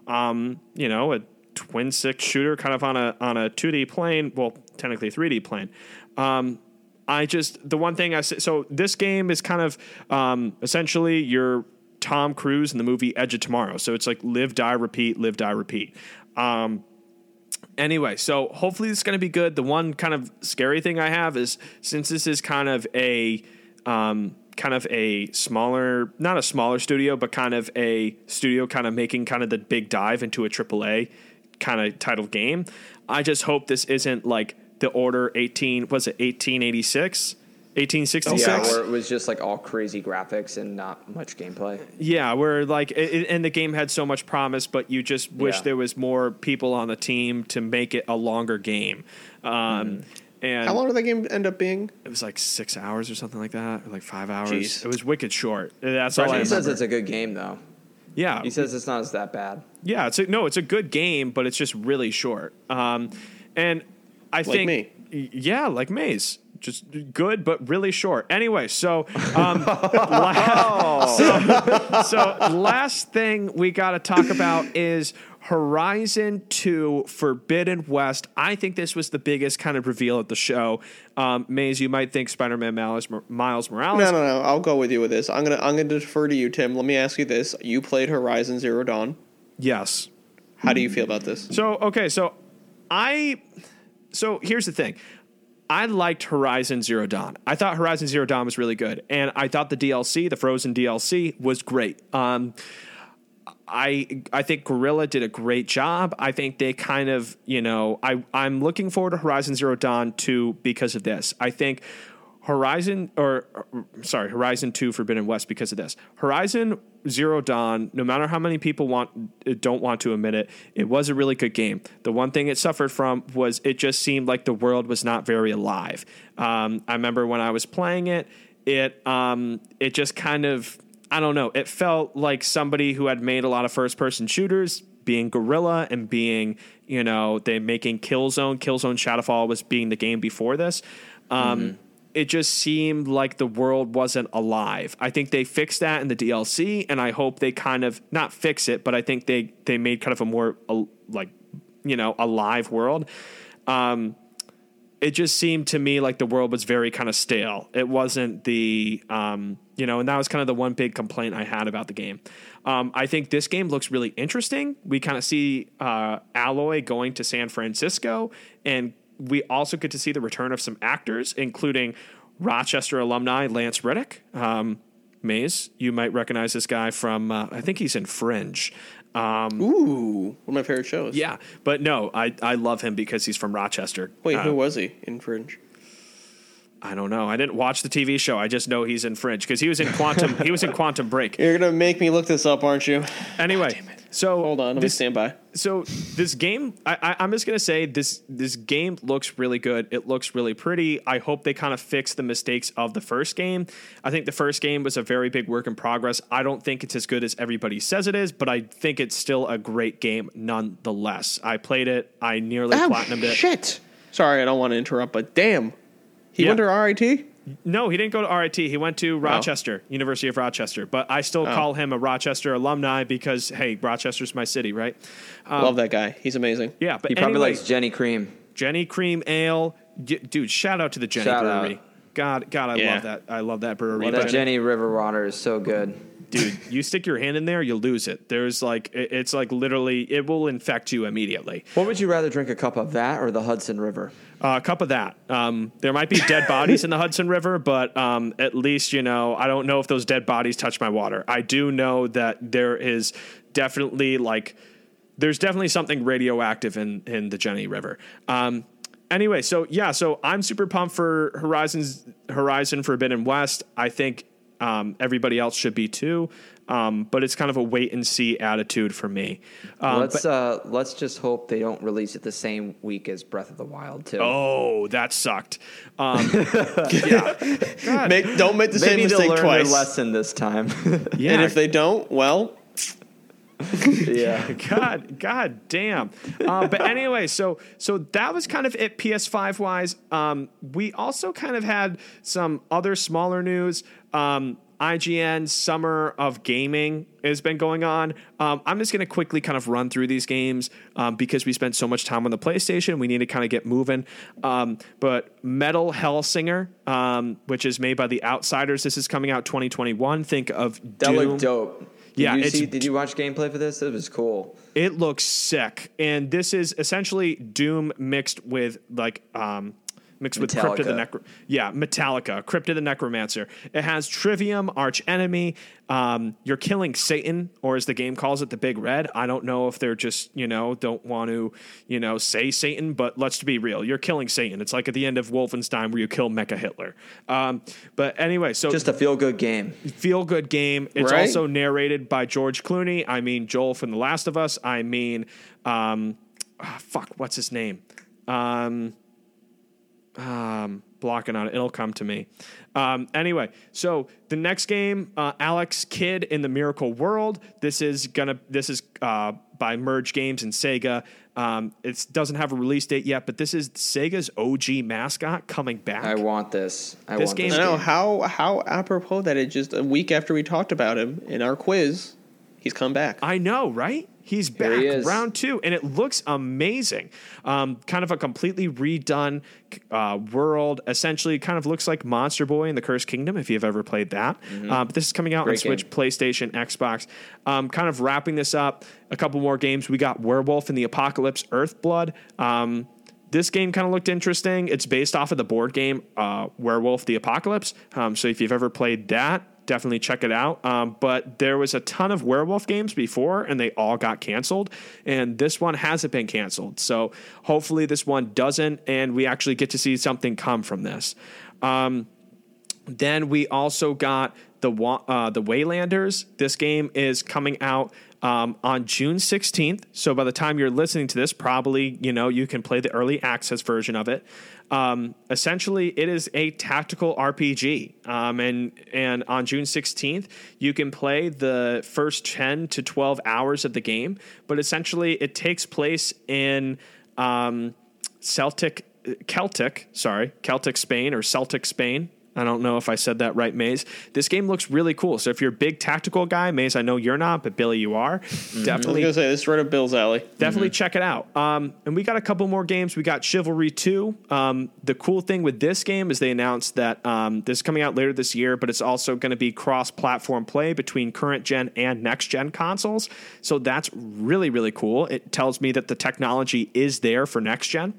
um, you know, a twin stick shooter kind of on a on a 2D plane. Well, technically 3D plane. Um, I just the one thing I so this game is kind of um, essentially your Tom Cruise in the movie Edge of Tomorrow. So it's like live, die, repeat, live, die, repeat. Um, anyway, so hopefully this is going to be good. The one kind of scary thing I have is since this is kind of a um, kind of a smaller, not a smaller studio, but kind of a studio kind of making kind of the big dive into a AAA kind of title game. I just hope this isn't like the Order 18, was it 1886? 1866? yeah, where it was just like all crazy graphics and not much gameplay. Yeah, where like, it, it- and the game had so much promise, but you just wish Yeah. there was more people on the team to make it a longer game. Um, And How long did that game end up being? it was like six hours or something like that, or like five hours. Jeez. It was wicked short. That's all I He remember. says it's a good game though. yeah, He says it's not as that bad. yeah. It's a, no, it's a good game, but it's just really short. Um, and I think, me. yeah, like Maze. Just good, but really short. Anyway, so, um, la- so, so last thing we got to talk about is Horizon 2 Forbidden West. I think this was the biggest kind of reveal at the show. Um, Maze, you might think Spider Man Miles, Miles Morales. No, no, no. I'll go with you with this. I'm gonna I'm gonna defer to you, Tim. Let me ask you this: You played Horizon Zero Dawn. Yes. How do you feel about this? So okay, so I so here's the thing. I liked Horizon Zero Dawn. I thought Horizon Zero Dawn was really good, and I thought the DLC, the Frozen DLC, was great. Um, I I think Guerrilla did a great job. I think they kind of you know I I'm looking forward to Horizon Zero Dawn 2 because of this. I think Horizon or or, sorry Horizon 2 Forbidden West because of this. Horizon Zero Dawn, no matter how many people want don't want to admit it, it was a really good game. The one thing it suffered from was it just seemed like the world was not very alive. Um, I remember when I was playing it, it um, it just kind of I don't know. It felt like somebody who had made a lot of first person shooters, being Guerrilla and being, you know, they making Killzone. Killzone Shadowfall was being the game before this. Um, It just seemed like the world wasn't alive. I think they fixed that in the DLC, and I hope they kind of not fix it, but I think they they made kind of a more uh, like you know alive world. Um, it just seemed to me like the world was very kind of stale. It wasn't the, um, you know, and that was kind of the one big complaint I had about the game. Um, I think this game looks really interesting. We kind of see uh, Aloy going to San Francisco, and we also get to see the return of some actors, including Rochester alumni Lance Reddick. Um, Maze, you might recognize this guy from, uh, I think he's in Fringe. Um, Ooh, one of my favorite shows. yeah, but no, I, I love him because he's from Rochester. Wait, Uh, who was he in Fringe? I don't know. I didn't watch the TV show. I just know he's in Fringe because he was in Quantum. he was in Quantum Break. You're gonna make me look this up, aren't you? Anyway, so Hold on, let me this, stand by. so this game, I, I, I'm just gonna say this this game looks really good. It looks really pretty. I hope they kind of fix the mistakes of the first game. I think the first game was a very big work in progress. I don't think it's as good as everybody says it is, but I think it's still a great game nonetheless. I played it. I nearly platinumed it. Oh, shit! Sorry, I don't want to interrupt, but damn, he Yeah. went to RIT. No, he didn't go to RIT. He went Oh. to Rochester, University of Rochester. But I still oh. call him a Rochester alumni because hey, Rochester's my city, right? Um, love that guy. He's amazing. Yeah, but He probably anyway, likes Genny Cream. Genny Cream Ale, D- dude. Shout out to the Genny Shout Brewery. out. God, God, I Yeah. love that. I love that brewery. Love That Jenny River water is so good. dude, you stick your hand in there, you'll lose it. There's like, it's like literally, it will infect you immediately. What would you rather drink a cup of that or the Hudson River? Uh, a cup of that. Um, there might be dead bodies in the Hudson River, but um, at least you know I don't know if those dead bodies touch my water. I do know that there is definitely like there's definitely something radioactive in in the Jenny River. Um, anyway, so yeah, so I'm super pumped for Horizons Horizon Forbidden West. I think um, everybody else should be too. Um, but it's kind of a wait and see attitude for me. Um, let's but- uh, let's just hope they don't release it the same week as Breath of the Wild too. oh, that sucked. Um, yeah. Make, don't make the same Maybe they'll mistake learn twice. their lesson this time. Yeah. And if they don't, well, yeah. God, God damn. Uh, but anyway, so so that was kind of it PS5 wise. Um, we also kind of had some other smaller news. Um, IGN Summer of Gaming has been going on. Um, I'm just going to quickly kind of run through these games um, because we spent so much time on the PlayStation. We need to kind of get moving. Um, but Metal Hellsinger, um, which is made by The Outsiders, this is coming out 2021. Think of That Doom. looked dope. Did Yeah, you see, did you watch gameplay for this? It was cool. It looks sick, and this is essentially Doom mixed with like um, mixed with Crypt of the Necro. Yeah, Metallica, Crypt of the Necromancer. It has Trivium, Arch Enemy. Um, you're killing Satan, or as the game calls it, the Big Red. I don't know if they're just you know don't want to you know say Satan, but let's be real, you're killing Satan. It's like at the end of Wolfenstein where you kill Mecha Hitler. Um, but anyway, so Just a feel good game. feel good game. It's Right? also narrated by George Clooney. I mean Joel from The Last of Us. I mean, um, ah, fuck, what's his name? Um, um, blocking on it. It'll come to me. Um, anyway, so the next game, uh, Alex Kidd in the Miracle World. This is gonna. This is uh, by Merge Games and Sega. Um, it doesn't have a release date yet, but this is Sega's OG mascot coming back. I want this. I This want game- this I know how how apropos that it just a week after we talked about him in our quiz, he's come back. I know, right? He's back, he round two, and it looks amazing. Um, kind of a completely redone uh, world. Essentially, kind of looks like Monster Boy in the Cursed Kingdom, if you've ever played that. Uh, but this is coming out on Switch, game. PlayStation, Xbox. Um, kind of wrapping this up, a couple more games. We got Werewolf in the Apocalypse, Earthblood. Um, this game kind of looked interesting. It's based off of the board game uh, Werewolf the Apocalypse. Um, so if you've ever played that, definitely check it out. Um, but there was a ton of werewolf games before, and they all got canceled. And this one hasn't been canceled. So hopefully this one doesn't, and we actually get to see something come from this. Um, then we also got the uh, the Waylanders. This game is coming out um, on June 16th. So by the time you're listening to this, probably you know you can play the early access version of it. Um, essentially, it is a tactical RPG, um, and and on June 16th you can play the first 10 to 12 hours of the game. But essentially, it takes place in um, Celtic Celtic, sorry, Celtic Spain or Celtic Spain. I don't know if I said that right, Maze. This game looks really cool. So if you're a big tactical guy, Maze, I know you're not, but Billy, you are. I was Definitely gonna say this is right up Bill's alley. definitely check it out. Um, and we got a couple more games. We got Chivalry 2. Um, the cool thing with this game is they announced that um, this is coming out later this year, but it's also going to be cross platform play between current gen and next gen consoles. So that's really, really cool. It tells me that the technology is there for next gen.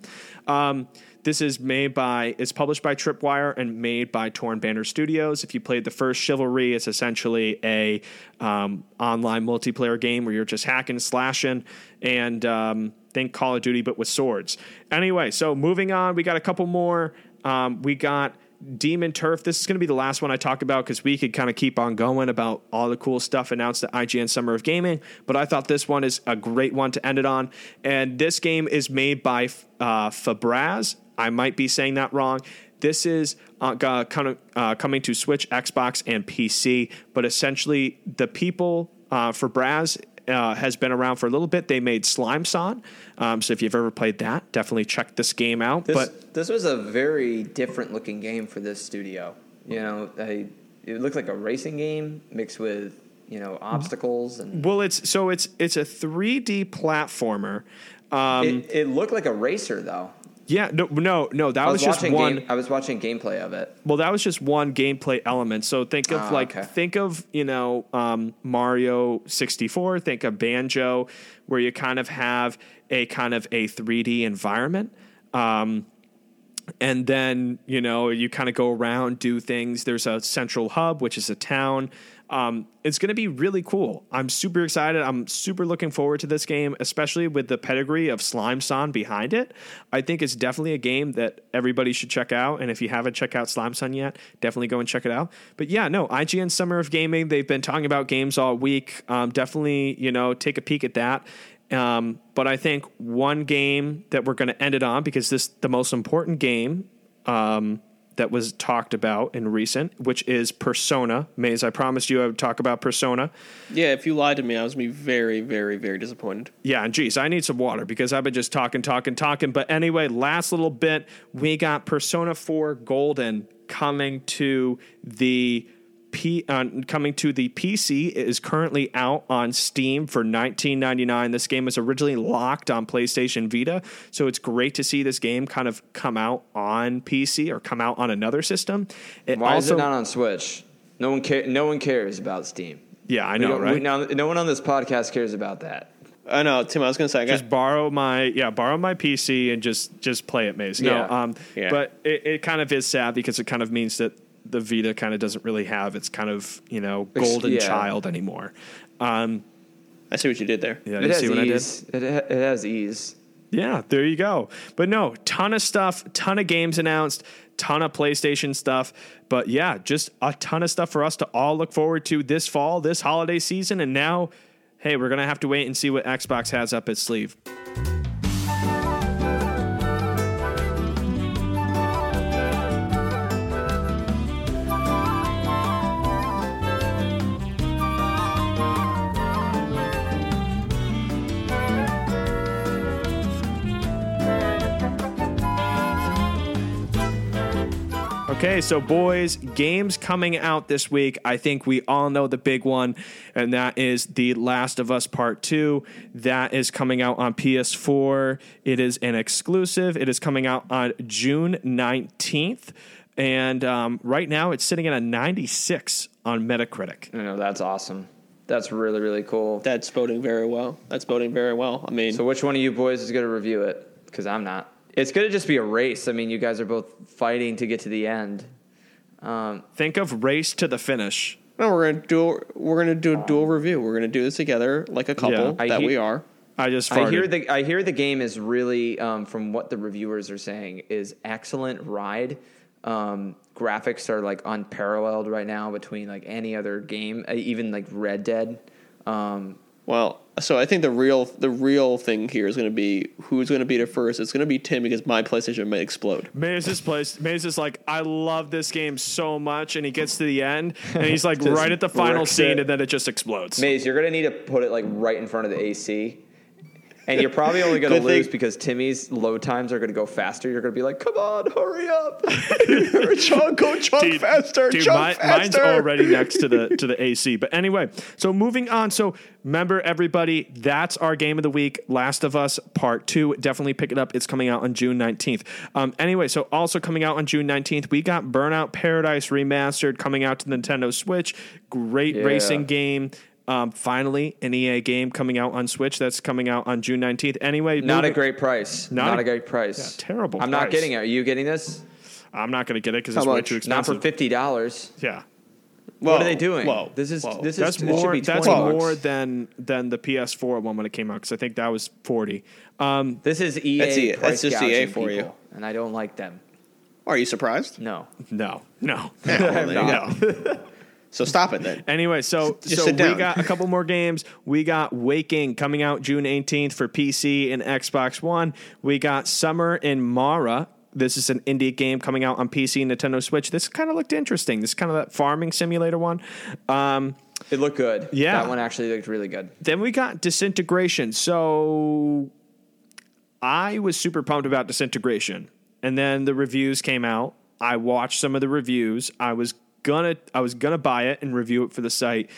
Um, this is made by, it's published by Tripwire and made by Torn Banner Studios. If you played the first Chivalry, it's essentially a um, online multiplayer game where you're just hacking, slashing, and um, think Call of Duty but with swords. Anyway, so moving on, we got a couple more. Um, we got Demon Turf. This is going to be the last one I talk about because we could kind of keep on going about all the cool stuff announced at IGN Summer of Gaming. But I thought this one is a great one to end it on. And this game is made by uh, Fabraz. I might be saying that wrong. This is uh, kind of uh, coming to Switch, Xbox, and PC. But essentially, the people uh, Fabraz uh, has been around for a little bit. They made Slime-san. Um, so if you've ever played that, definitely check this game out. This, but this was a very different looking game for this studio. You know, I, it looked like a racing game mixed with you know obstacles and well, it's so it's it's a 3D platformer. Um, it, it looked like a racer though. Yeah, no, no, no. That I was, was, just one. game. I was watching gameplay of it. Well, that was just one gameplay element. So think of Ah, like okay. think of you know um, Mario sixty four. Think of Banjo, where you kind of have a kind of a three D environment. Um, and then you know you kind of go around do things there's a central hub which is a town um, it's going to be really cool. I'm super excited. I'm super looking forward to this game especially with the pedigree of Slime-san behind it. I think it's definitely a game that everybody should check out and if you haven't checked out Slime-san yet definitely go and check it out. But yeah no ign summer of gaming they've been talking about games all week. Um, definitely you know take a peek at that. Um, but I think one game that we're going to end it on because this the most important game um, that was talked about in recent, which is Persona. Maze, I promised you I would talk about Persona. Yeah, if you lied to me, I was gonna be very, very, very disappointed. Yeah, and geez, I need some water because I've been just talking, talking, talking. But anyway, last little bit, we got Persona 4 Golden coming to the P, uh, coming to the PC. It is currently out on Steam for 19.99. This game was originally locked on PlayStation Vita, so it's great to see this game kind of come out on PC or come out on another system. It Why is it not on Switch? No one care. No one cares about Steam. Yeah, I know, don't- we- right? now, no one on this podcast cares about that. I know, Tim. I was gonna say, I got, just borrow my yeah borrow my PC and just just play it, Maze. No, Yeah. um, Yeah. but it, it kind of is sad because it kind of means that the Vita kind of doesn't really have its kind of you know golden yeah. child anymore. Um, I see what you did there. yeah, It you has see what I did? ease. It, ha- it has ease. Yeah, there you go. But no, ton of stuff, ton of games announced, ton of PlayStation stuff. But yeah, just a ton of stuff for us to all look forward to this fall, this holiday season. And now, hey, we're going to have to wait and see what Xbox has up its sleeve. Okay, so boys, games coming out this week. I think we all know the big one, and that is The Last of Us Part 2. That is coming out on PS4. It is an exclusive. It is coming out on June 19th. And um, right now it's sitting at a 96 on Metacritic. You know, that's awesome. That's really really cool. That's boding very well. That's boding very well. I mean, So which one of you boys is going to review it? Because I'm not. It's going to just be a race. I mean, you guys are both fighting to get to the end. Um, Think of Race to the Finish. no, we're gonna do we're gonna do a dual review. We're gonna do this together like a couple Yeah. That hear- we are. I just I hear the I hear the game is really, um, from what the reviewers are saying, is excellent ride. Um, graphics are like unparalleled right now between like any other game, uh, even like Red Dead. Um, Well, so I think the real the real thing here is gonna be who's gonna beat it first. It's gonna be Tim because my PlayStation might explode. Maze's place. Maze is like, I love this game so much, and he gets to the end, and he's like right at the final scene, it. and then it just explodes. Maze, you're gonna need to put it like right in front of the AC. And you're probably only going to Good thing- lose because Timmy's load times are going to go faster. You're going to be like, "Come on, hurry up!" chug, go chug Dude, faster, dude, chug mi- faster. mine's already next to the to the AC. But anyway, so moving on. So remember, everybody, that's our game of the week. Last of Us Part Two. Definitely pick it up. It's coming out on June nineteenth. Um, anyway, so also coming out on June nineteenth, we got Burnout Paradise remastered coming out to Nintendo Switch. Great Yeah. racing game. Um, finally, an EA game coming out on Switch. That's coming out on June nineteenth. Anyway, Not a great price. Not Not, a- a, great price. Yeah, terrible I'm not getting it. Are you getting this? I'm not going to get it because How it's way too expensive. Not for fifty dollars. yeah. What are they doing? Whoa, This is whoa. this is That's it should more. be That's bucks. more than than the PS4 one when it came out because I think that was forty. Um, This is EA That's EA that's just EA gouging for you. and I don't like them. Are you surprised? No. no, no, Yeah, well, there no. go. So stop it then. Anyway, so Just so sit we got a couple more games. We got Waking coming out June 18th for PC and Xbox One. We got Summer in Mara. This is an indie game coming out on PC and Nintendo Switch. This kind of looked interesting. This kind of that farming simulator one. Um, It looked good. Yeah. That one actually looked really good. Then we got Disintegration. So I was super pumped about Disintegration. And then the reviews came out. I watched some of the reviews. I was gonna I was gonna buy it and review it for the site.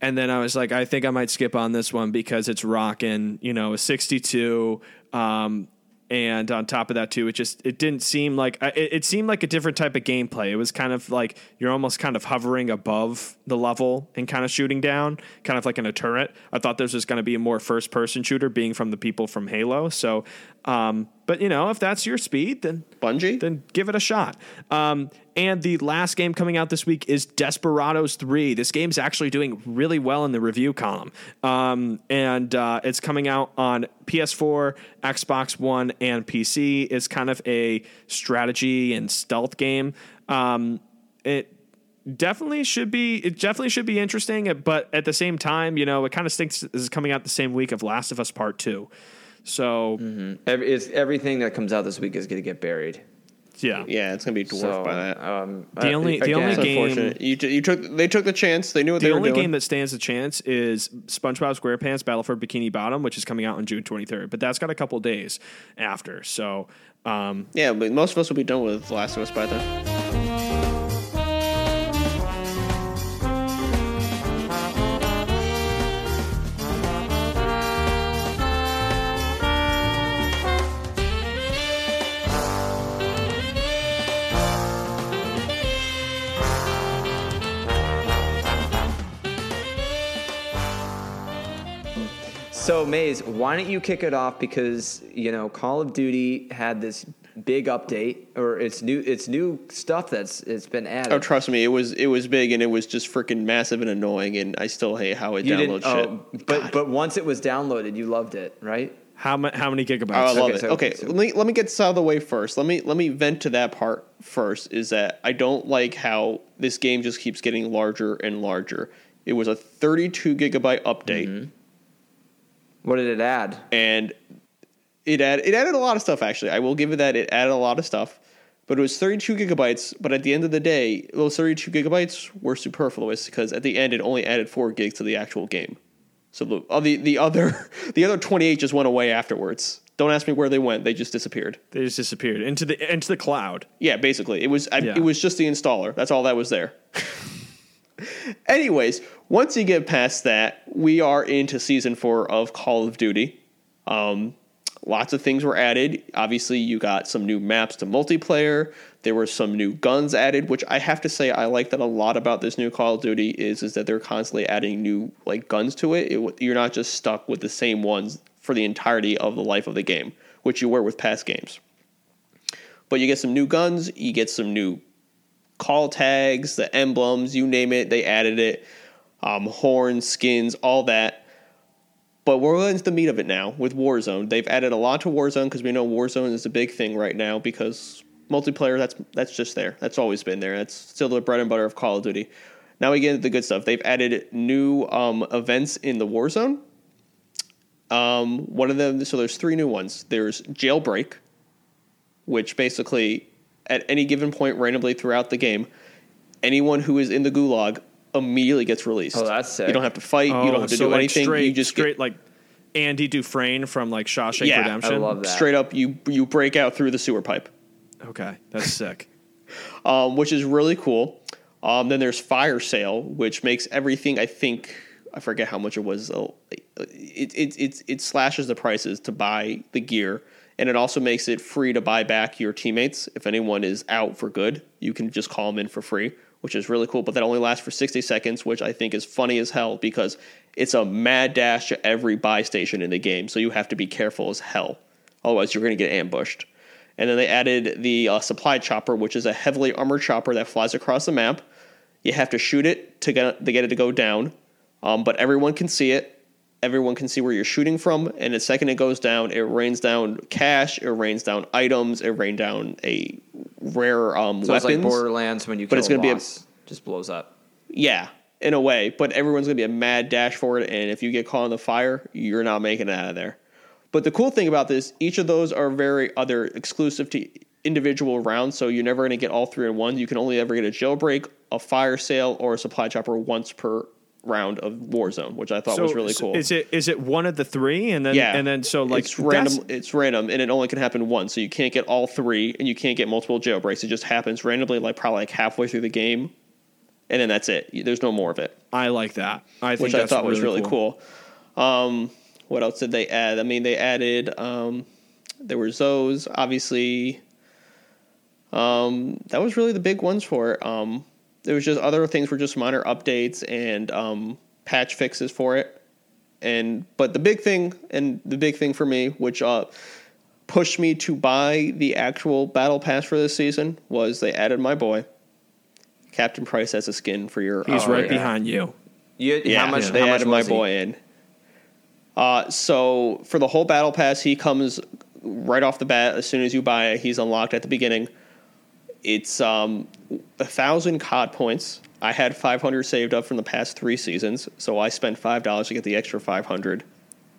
And then I was like, I think I might skip on this one because it's rocking, you know, a 62. Um, and on top of that too, it just it didn't seem like it, it seemed like a different type of gameplay. It was kind of like you're almost kind of hovering above the level and kind of shooting down, kind of like in a turret. I thought this was going to be a more first person shooter, being from the people from Halo. So, um, but you know, if that's your speed, then Bungie? then give it a shot. Um, and the last game coming out this week is Desperados 3. This game's actually doing really well in the review column. Um, and uh, it's coming out on PS4, Xbox One, and PC. It's kind of a strategy and stealth game. Um, it definitely should be it definitely should be interesting but at the same time you know it kind of stinks this is coming out the same week of last of us part two so Every, it's, everything that comes out this week is going to get buried. yeah Yeah, it's gonna be dwarfed So, by that. um, The uh, only- the again, only It's game- You, t- you took they took the chance. They knew what The they were only doing. game that stands a chance is SpongeBob SquarePants Battle for Bikini Bottom, which is coming out on June 23rd. But that's got a couple days after. So, um, yeah, but most of us will be done with Last of Us by then. So Maze, why don't you kick it off? Because you know, Call of Duty had this big update, or it's new, it's new stuff that's it's been added. Oh, trust me, it was it was big and it was just freaking massive and annoying, and I still hate how it you downloads shit. oh, but but once it was downloaded, you loved it, right? how, ma- how many gigabytes? Oh, I love Okay, it. so- okay, so- let me let me get this out of the way first. Let me let me vent to that part first. Is that I don't like how this game just keeps getting larger and larger. It was a 32 gigabyte update, Mm-hmm. What did it add? and it added it added a lot of stuff. Actually, I will give it that. It added a lot of stuff, but it was 32 gigabytes. But at the end of the day, those 32 gigabytes were superfluous because at the end it only added four gigs to the actual game. So the uh, the, the other the other 28 just went away afterwards. Don't ask me where they went; they just disappeared. They just disappeared into the into the cloud. Yeah, basically, it was I, Yeah. it was just the installer. That's all that was there. Anyways, once you get past that, we are into season four of Call of Duty. Um, lots of things were added. Obviously, you got some new maps to multiplayer. There were some new guns added, which I have to say I like that a lot about this new Call of Duty is is that they're constantly adding new like guns to it. it you're not just stuck with the same ones for the entirety of the life of the game, which you were with past games. But you get some new guns, you get some new call tags, the emblems, you name it, they added it. Um, horns, skins, all that. But we're into the meat of it now with Warzone. They've added a lot to Warzone because we know Warzone is a big thing right now because multiplayer that's that's just there. That's always been there. That's still the bread and butter of Call of Duty. Now we get into the good stuff. They've added new um, events in the Warzone. Um, one of them, so there's three new ones. There's Jailbreak, which basically at any given point randomly throughout the game, anyone who is in the gulag immediately gets released. Oh, that's sick. You don't have to fight. you don't have to Oh, so do like anything. Straight, you just straight get, like Andy Dufresne from like Shawshank Yeah, I Redemption. I love that. straight up. You you break out through the sewer pipe, Okay, that's sick. um, which is really cool. Um, then there's Fire Sale, which makes everything. I think I forget how much it was. uh, It it it, it slashes the prices to buy the gear, and it also makes it free to buy back your teammates if anyone is out for good. You can just call them in for free, which is really cool. But that only lasts for 60 seconds, which I think is funny as hell because it's a mad dash to every buy station in the game. So you have to be careful as hell, otherwise you're going to get ambushed. And then they added the uh, supply chopper, which is a heavily armored chopper that flies across the map. You have to shoot it to get to get it to go down, um, but everyone can see it. Everyone can see where you're shooting from, and the second it goes down, it rains down cash, it rains down items, it rains down a rare um, So it's like Borderlands when you But it's gonna be a- just blows up. Yeah, in a way, but everyone's gonna be a mad dash for it, and if you get caught in the fire, you're not making it out of there. But the cool thing about this, each of those are very other exclusive to individual rounds, so you're never gonna get all three in one. You can only ever get a jailbreak, a fire sale, or a supply chopper once per round of Warzone, which I thought so was really cool. Is it is it one of the three, and then yeah, and then so like it's random. It's random, and it only can happen once. So you can't get all three, and you can't get multiple jailbreaks. It just happens randomly, like probably like halfway through the game, and then that's it. There's no more of it I like that. I think which I thought was really cool. Um, what else did they add? I mean, they added um, There were those. Obviously, um, that was really the big ones for it. Um, there was just other things were just minor updates and um, patch fixes for it. And but the big thing and the big thing for me, which uh, pushed me to buy the actual battle pass for this season, was they added my boy, Captain Price, as a skin for your. He's uh, right yeah. behind you. You, yeah, how much? they how much added my was he? boy in. Uh, so for the whole battle pass, he comes right off the bat. As soon as you buy it, he's unlocked at the beginning. It's um, a thousand COD points. I had 500 saved up from the past three seasons, so I spent five dollars to get the extra 500.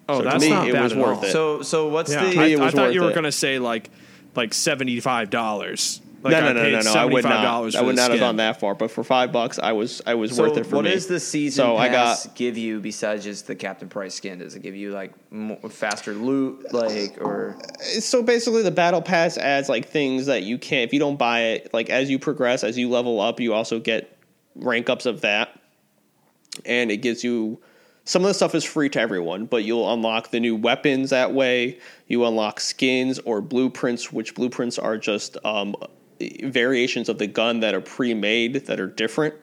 Oh, So to that's me, not it bad was at worth all. it. So so what's Yeah, the? I, I thought you were it. going to say like like seventy five dollars. Like no, I no, no, no, no. I would not. I would not have gone that far. But for five bucks, I was I was worth it for what me. does the season So I pass got give you besides just the Captain Price skin? Does it give you like more, faster loot, like or so basically the battle pass adds like things that you can't if you don't buy it like as you progress as you level up you also get rank ups of that and it gives you some of the stuff is free to everyone but you'll unlock the new weapons that way you unlock skins or blueprints which blueprints are just um, variations of the gun that are pre-made that are different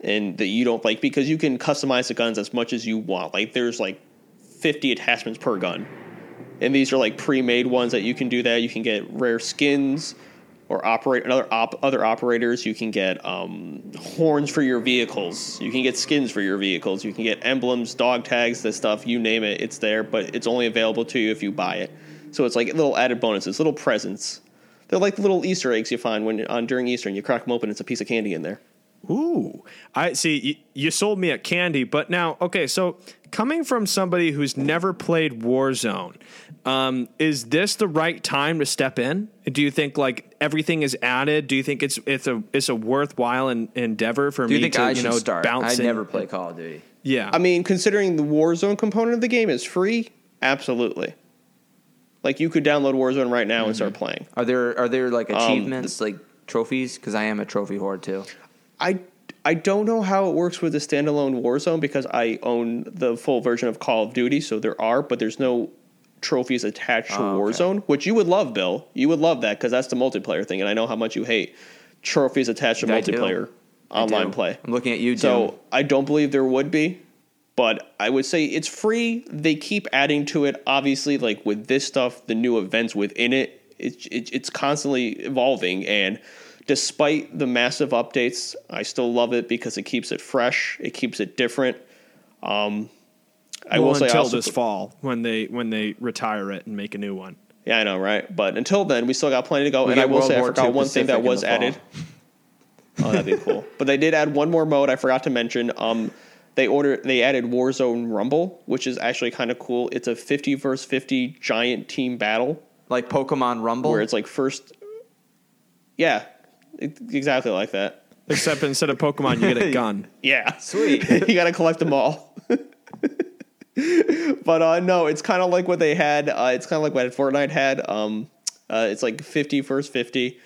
and that you don't like because you can customize the guns as much as you want like there's like 50 attachments per gun and these are like pre-made ones that you can do that. You can get rare skins or operate another op, other operators. You can get um, horns for your vehicles. You can get skins for your vehicles. You can get emblems, dog tags, this stuff. You name it, it's there. But it's only available to you if you buy it. So it's like little added bonuses, little presents. They're like little Easter eggs you find when on during Easter and you crack them open. It's a piece of candy in there. Ooh, I see. You, you sold me a candy, but now, okay. So, coming from somebody who's never played Warzone, um, is this the right time to step in? Do you think like everything is added? Do you think it's it's a it's a worthwhile en- endeavor for do you me think to I you know start? I bounce? in? never play Call of Duty. Yeah, I mean, considering the Warzone component of the game is free, absolutely. Like you could download Warzone right now and start playing. Are there are there like Um, achievements like trophies? Because I am a trophy hoard too. I I don't know how it works with the standalone Warzone because I own the full version of Call of Duty, so there are, but there's no trophies attached to Oh, okay. Warzone, which you would love, Bill. You would love that because that's the multiplayer thing, and I know how much you hate trophies attached to I multiplayer I online play. I'm looking at you, Jim. So I don't believe there would be, but I would say it's free. They keep adding to it. Obviously, like with this stuff, the new events within it, it's it, it's constantly evolving. And despite the massive updates, I still love it because it keeps it fresh. It keeps it different. Um, I well, will say until also, this fall when they when they retire it and make a new one. yeah, I know, right? But until then, we still got plenty to go. We and I will World say, I forgot II one thing that was added. Oh, that'd be cool. But they did add one more mode. I forgot to mention. Um, they order they added Warzone Rumble, which is actually kind of cool. It's a fifty versus fifty giant team battle like Pokemon Rumble. where it's like first. Yeah, it- exactly like that. Except instead of Pokemon, you get a gun. Yeah, Sweet. you got to collect them all. but uh, no, it's kind of like what they had. Uh, it's kind of like what Fortnite had. Um, uh, it's like fifty versus fifty.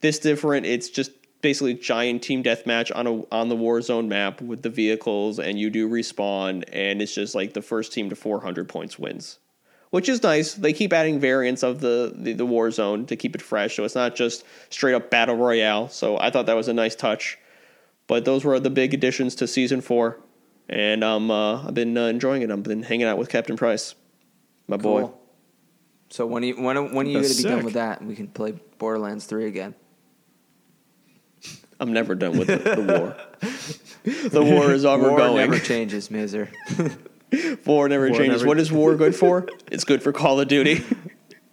This different. It's just basically giant team deathmatch on a on the Warzone map with the vehicles, and you do respawn, and it's just like the first team to four hundred points wins, which is nice. They keep adding variants of the, the the Warzone to keep it fresh, so it's not just straight up battle royale. So I thought that was a nice touch. But those were the big additions to season four, and um, uh, I've been uh, enjoying it. I've been hanging out with Captain Price, my boy. So when are you, when are- when are you going to be done with that? We can play Borderlands three again. I'm never done with the, the war. the war is ever War going. never changes, Miser. war never War changes. never- What is war good for? it's good for Call of Duty.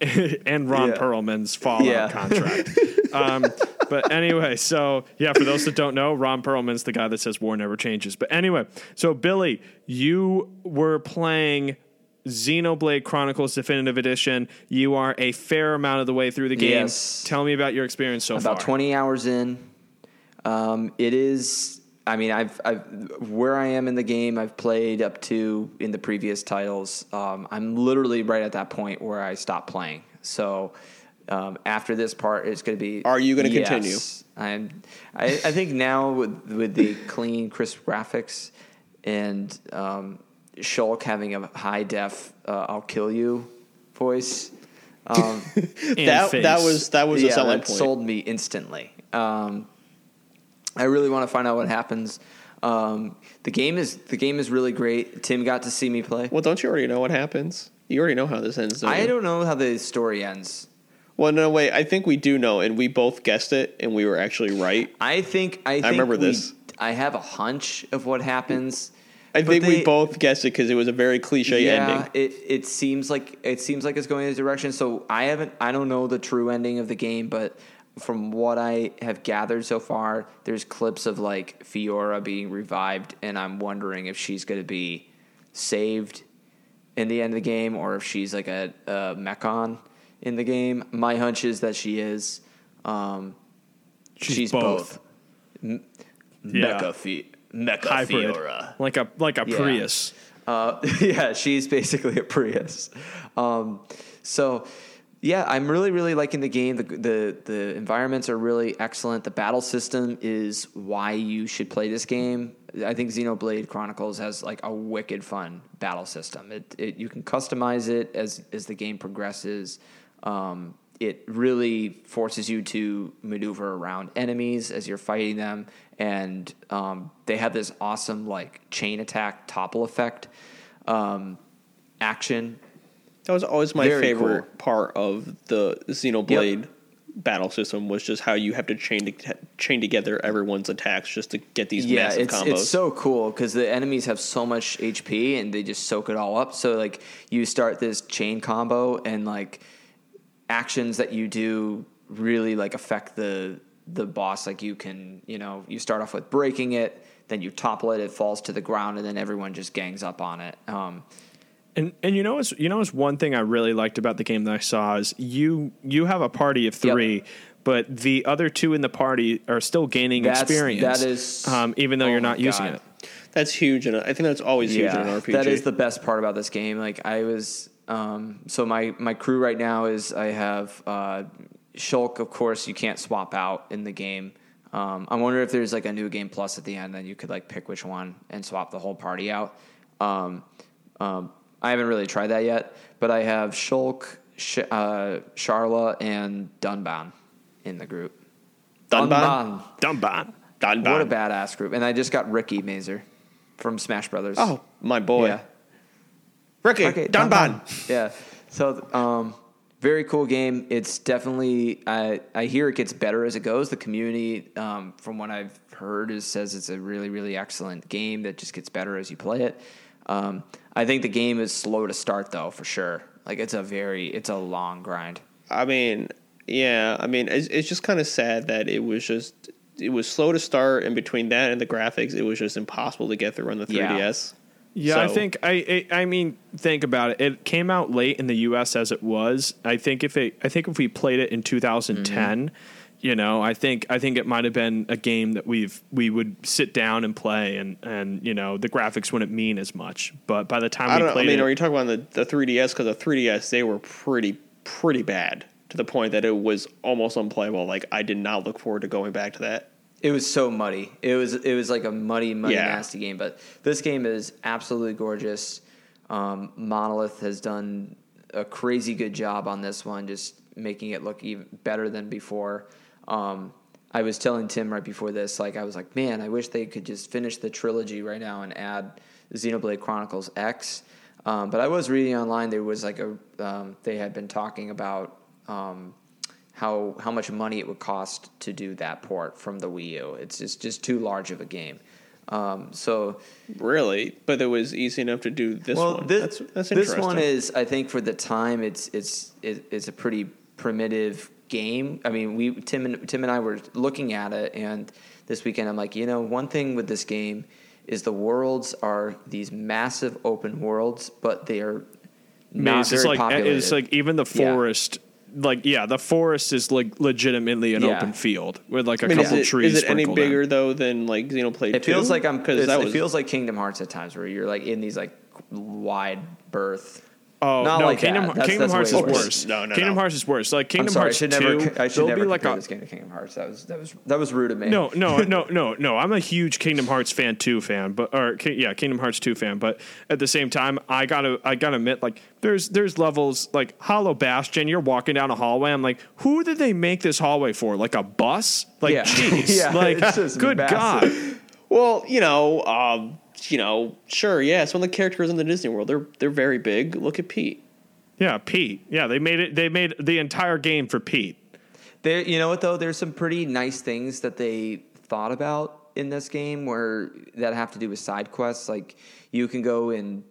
and Ron Yeah. Perlman's Fallout Yeah. contract. um, but anyway, so yeah, for those that don't know, Ron Perlman's the guy that says war never changes. But anyway, so Billy, you were playing Xenoblade Chronicles Definitive Edition. You are a fair amount of the way through the game. Yes. Tell me about your experience so far. About 20 hours in. Um, it is. I mean, I've, I've where I am in the game. I've played up to in the previous titles. Um, I'm literally right at that point where I stop playing. So um, after this part, it's going to be. Are you gonna Yes. continue? I'm. I, I think now with with the clean, crisp graphics and um, Shulk having a high def uh, "I'll kill you" voice. Um, that face. that was that was a selling that point. sold me instantly. Um, I really want to find out what happens. Um, the game is the game is really great. Tim got to see me play. Well, don't you already know what happens? You already know how this ends. Don't I don't know how the story ends. Well, no, wait. I think we do know, and we both guessed it, and we were actually right. I think I, think remember we- this. I have a hunch of what happens. I think they- we both guessed it because it was a very cliche yeah, ending. it it seems like it seems like it's going in this direction. So I haven't I don't know the true ending of the game, but from what I have gathered so far, there's clips of like Fiora being revived, and I'm wondering if she's going to be saved in the end of the game or if she's like a, a mechon in the game. My hunch is that she is. Um, She's she's, both. both. Yeah. Mecha, Fi- Mecha hybrid, Fiora. like a like a Yeah. Prius. Uh, yeah, she's basically a Prius. Um, so, yeah, I'm really, really liking the game. The, the the environments are really excellent. The battle system is why you should play this game. I think Xenoblade Chronicles has like a wicked fun battle system. It, it you can customize it as as the game progresses. Um, it really forces you to maneuver around enemies as you're fighting them, and um, they have this awesome like chain attack topple effect um, action. That was always my Very favorite cool. part of the Xenoblade battle system was just how you have to chain to, chain together everyone's attacks just to get these yeah, massive it's combos. it's so cool because the enemies have so much HP and they just soak it all up. So like you start this chain combo and like actions that you do really like affect the the boss. Like you can you know you start off with breaking it, then you topple it, it falls to the ground, and then everyone just gangs up on it. Um, And and you know what's you know what's one thing I really liked about the game that I saw is you you have a party of Yep. three, but the other two in the party are still gaining That's- experience. that is- um, even though oh you're not using God. it. That's huge, and I think that's always huge in an RPG. That is the best part about this game. Like I was, um, so my my crew right now is I have uh, Shulk. Of course, you can't swap out in the game. Um, I wonder if there's like a new game plus at the end, then you could like pick which one and swap the whole party out. Um, um, I haven't really tried that yet, but I have Shulk, Sh- uh, Sharla, and Dunban in the group. Dunban? Dunban. Dunban. What a badass group! And I just got Riki Mazer from Smash Brothers. Oh, my boy. yeah. Riki, Okay, Dunban. Yeah. So, um, very cool game. It's definitely. I I hear it gets better as it goes. The community, um, from what I've heard, is says it's a really really excellent game that just gets better as you play it. Um, I think the game is slow to start though, for sure. Like it's a very it's a long grind. I mean, yeah. I mean, it's, it's just kind of sad that it was just it was slow to start, and between that and the graphics, it was just impossible to get through on the 3ds. Yeah, I So- think I, I I mean think about it. It came out late in the U.S. as it was. I think if it I think if we played it in 2010, Mm-hmm. You know, I think I think it might have been a game that we've we would sit down and play, and and you know the graphics wouldn't mean as much. But by the time I we don't know. I mean, it, are you talking about the, the 3DS? Because the 3DS, they were pretty, pretty bad to the point that it was almost unplayable. Like, I did not look forward to going back to that. It was so muddy. It was it was like a muddy, muddy, Yeah. nasty game. But this game is absolutely gorgeous. Um, Monolith has done a crazy good job on this one, just making it look even better than before. Um, I was telling Tim right before this, like I was like, man, I wish they could just finish the trilogy right now and add Xenoblade Chronicles X. Um, but I was reading online there was like a um, they had been talking about um, how how much money it would cost to do that port from the Wii U. It's just just too large of a game. Um, so Really? But it was easy enough to do this well, one. this that's, that's this one is I think for the time it's it's it, it's a pretty primitive game. I mean, we Tim and Tim and I were looking at it, and this weekend I'm like, you know, one thing with this game is the worlds are these massive open worlds, but they are not it's very like eh, populated. it's like even the Yeah. forest. Like yeah, the forest is like legitimately an Yeah. open field with like a I mean, couple is it, trees. is it any sprinkled in. bigger though than like Xenoblade? It feels like I'm. because It was feels like Kingdom Hearts at times, where you're like in these like wide berth. Oh Not no, like that. Kingdom, That's- Kingdom that's Hearts is worse. worse. No, no, Kingdom no. Hearts is worse. Like I'm Kingdom sorry, I Hearts should 2, never. I should never be like compare a this game to Kingdom Hearts. That was that was that was rude of me. no, no, no, no, no. I'm a huge Kingdom Hearts fan two fan, but or yeah, Kingdom Hearts two fan. But at the same time, I gotta, I gotta admit, like there's there's levels like Hollow Bastion. You're walking down a hallway. I'm like, who did they make this hallway for? Like a bus? Like, Yeah. jeez, Yeah, like it's just good massive. god. Well, you know, um, you know, sure, yeah. Some of the characters in the Disney World, they're they're very big. Look at Pete. Yeah, Pete. Yeah, they made it. They made the entire game for Pete. There, you know what though? There's some pretty nice things that they thought about in this game where that have to do with side quests. Like you can go and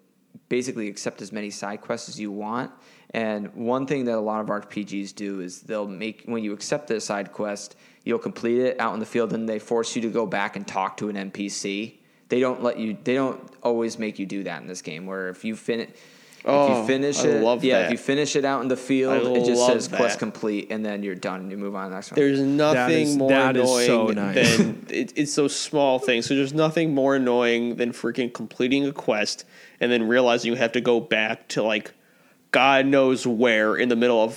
basically accept as many side quests as you want. And one thing that a lot of RPGs do is they'll make when you accept a side quest, you'll complete it out in the field, and they force you to go back and talk to an NPC. They don't let you. They don't always make you do that in this game. Where if you finish. if Oh, you finish I it, love yeah. that. If you finish it out in the field, I it just love says quest complete, and then you're done. and You move on to the next one. There's nothing is- more that is annoying so nice. than it, it's those small things. So there's nothing more annoying than freaking completing a quest and then realizing you have to go back to like God knows where in the middle of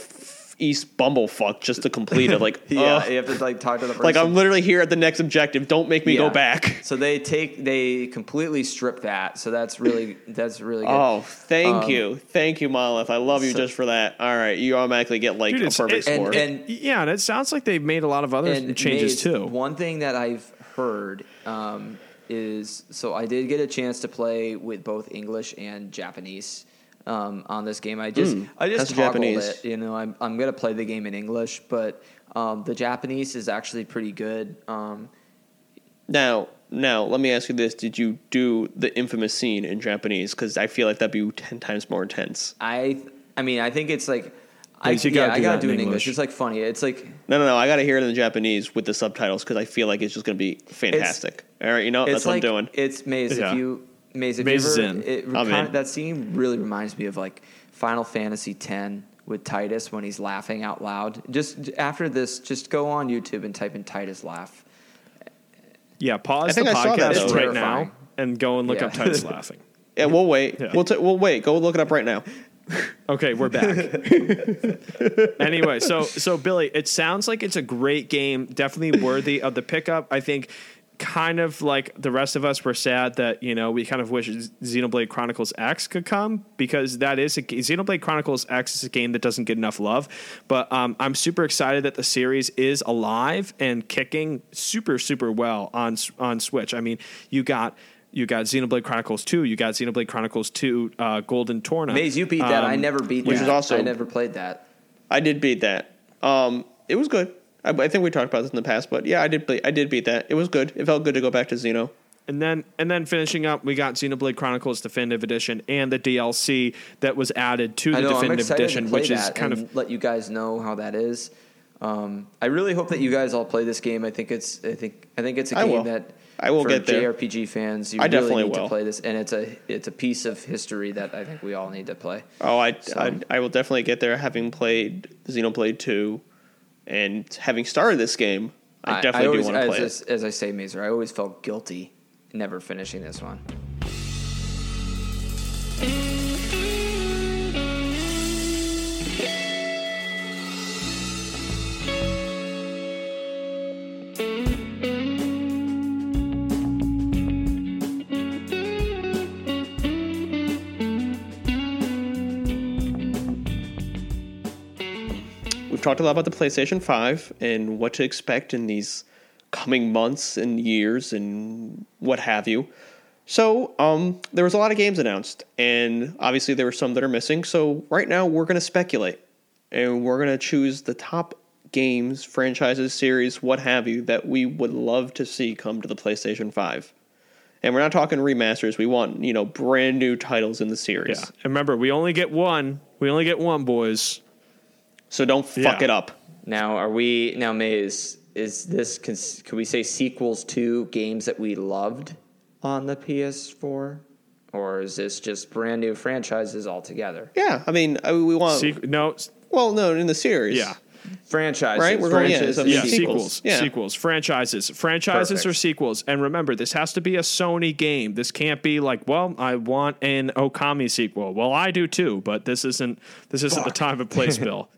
East Bumblefuck just to complete it. Like, Yeah, ugh. you have to like talk to the person. like I'm literally here at the next objective. Don't make me Yeah. go back. So they take they completely strip that. So that's really that's really good. Oh, thank Um, you, thank you, Monolith. I love you so- just for that. All right, you automatically get like Dude, a perfect it- score. and- and- Yeah, and it sounds like they've made a lot of other changes Maze, too. One thing that I've heard um, is so I did get a chance to play with both English and Japanese um, on this game. I just I just that's toggled Japanese. it. You know, I'm I'm gonna play the game in English, but um, the Japanese is actually pretty good. Um, Now, now, let me ask you this: Did you do the infamous scene in Japanese? Because I feel like that'd be ten times more intense. I I mean I think it's like. I, Maze, you yeah, gotta I do gotta do it in English. English. It's like funny. It's like No, no, no. I got to hear it in the Japanese with the subtitles because I feel like it's just going to be fantastic. All right, you know, that's like what I'm doing. it's Maze. Yeah. If you Maze, Maze you is in. It, I'm kind in. that scene really reminds me of like Final Fantasy X with Tidus when he's laughing out loud. Just after this, just go on YouTube and type in Tidus laugh. Yeah, pause the think I that, podcast right Terrifying. now and go and look Yeah. up Tidus laughing. Yeah, we'll wait. Yeah. We'll t- we'll wait. Go look it up right now. Okay, we're back. anyway, so so Billy, it sounds like it's a great game, definitely worthy of the pickup. I think kind of like the rest of us were sad that, you know, we kind of wish Xenoblade Chronicles X could come because that is a g- Xenoblade Chronicles X is a game that doesn't get enough love. But um, I'm super excited that the series is alive and kicking super super well on on Switch. I mean, you got you got Xenoblade Chronicles 2, you got Xenoblade Chronicles 2 uh, Golden Torna. Maze, you beat that. I Um, never beat that, which that. is also- I never played that. I did beat that. Um, it was good. I, I think we talked about this in the past, but yeah, I did. Play, I did beat that. It was good. It felt good to go back to Xeno. And then and then finishing up, we got Xenoblade Chronicles Definitive Edition and the DLC that was added to the know. Definitive Edition, which is kind of let you guys know how that is. Um, I really hope that you guys all play this game. I think it's. I think. I think it's a I game will. that. I will for get there. JRPG fans, you I really definitely need will. to play this, and it's a it's a piece of history that I think we all need to play. Oh, I, So- I I will definitely get there. Having played Xenoblade Two, and having started this game, I definitely always, do want to play as, it. as I say, Mazer, I always felt guilty never finishing this one. Talked a lot about the PlayStation 5 and what to expect in these coming months and years and what have you. So, um, there was a lot of games announced, and obviously there were some that are missing. So, right now we're going to speculate, and we're going to choose the top games, franchises, series, what have you, that we would love to see come to the PlayStation 5. And we're not talking remasters. We want, you know, brand new titles in the series. yeah. And remember, we only get one. We only get one, boys. So don't fuck Yeah. it up. Now, are we now, Maze? Is this cons- can we say sequels to games that we loved on the PS4, or is this just brand new franchises altogether? Yeah, I mean, I- we want. See, no, Well, no, in the series. Yeah. franchise. Right? We're going- yeah, franchises, so yeah, sequels. sequels, Yeah. sequels, franchises, franchises Perfect. or sequels. And remember, this has to be a Sony game. This can't be like, well, I want an Okami sequel. Well, I do too, but this isn't. This isn't the time and place, Bill.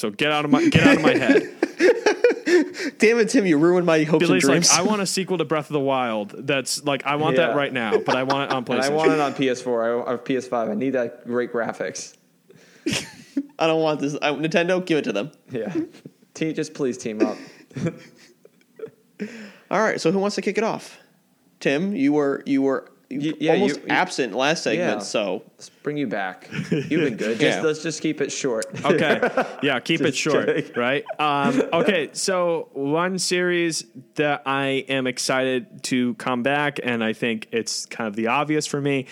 So get out of my get out of my head. Damn it, Tim! You ruined my hopes Billy's and like, dreams. I want a sequel to Breath of the Wild. That's like, I want that right now, but I want it on And I want it on PS4 I, or uh, PS5. I need that great graphics. I don't want this. I, Nintendo, give it to them. Yeah. Team, just please team up. All right. So who wants to kick it off? Tim, you were you were Y- yeah, almost you- you- absent last segment. Yeah. So Let's bring you back. You've been good. Just, Yeah. Let's just keep it short. okay. Yeah, keep it short, kidding. right? Um, okay, so one series that I am excited to come back, and I think it's kind of the obvious for me.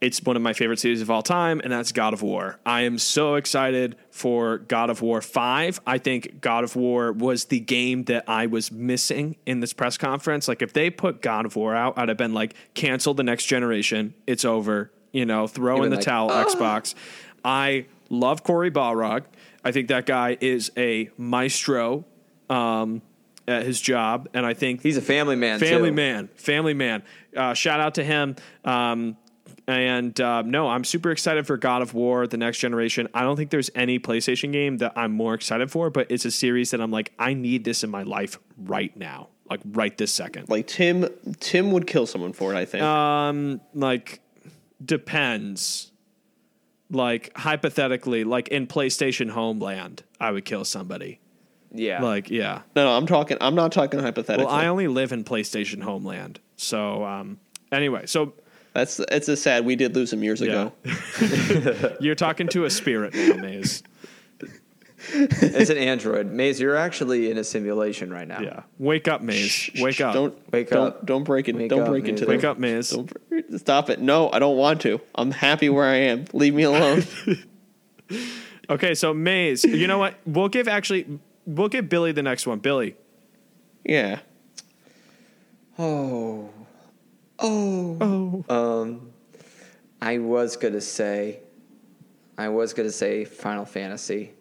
It's one of my favorite series of all time, and that's God of War. I am so excited for God of War 5. I think God of War was the game that I was missing in this press conference. Like, if they put God of War out, I'd have been like, cancel the next generation. It's over. You know, throw in the like, towel, Xbox. I love Cory Barlog. I think that guy is a maestro um, at his job, and I think He's a family man. family too. man, family man. Uh, shout out to him. Um, and uh, no, I'm super excited for God of War: The Next Generation. I don't think there's any PlayStation game that I'm more excited for, but it's a series that I'm like, I need this in my life right now, like right this second. like Tim, Tim would kill someone for it. I think. Um, like depends. Like hypothetically, like in PlayStation Homeland, I would kill somebody. Yeah. Like, yeah. no, no, I'm talking. I'm not talking hypothetically. Well, I only live in PlayStation Homeland, so um, anyway, so That's it's a sad. We did lose him years yeah, ago. you're talking to a spirit now, Maze. it's an android. Maze, you're actually in a simulation right now. Yeah, wake up, Maze. Wake up. Don't Wake don't, up. Don't break it. Wake don't up, break man. into Wake the- up, Maze. Don't stop it. No, I don't want to. I'm happy where I am. Leave me alone. Okay, so Maze. You know what? We'll give actually. We'll give Billy the next one. Billy. yeah. Oh. Oh. Oh. Um, I was gonna say, I was gonna say Final Fantasy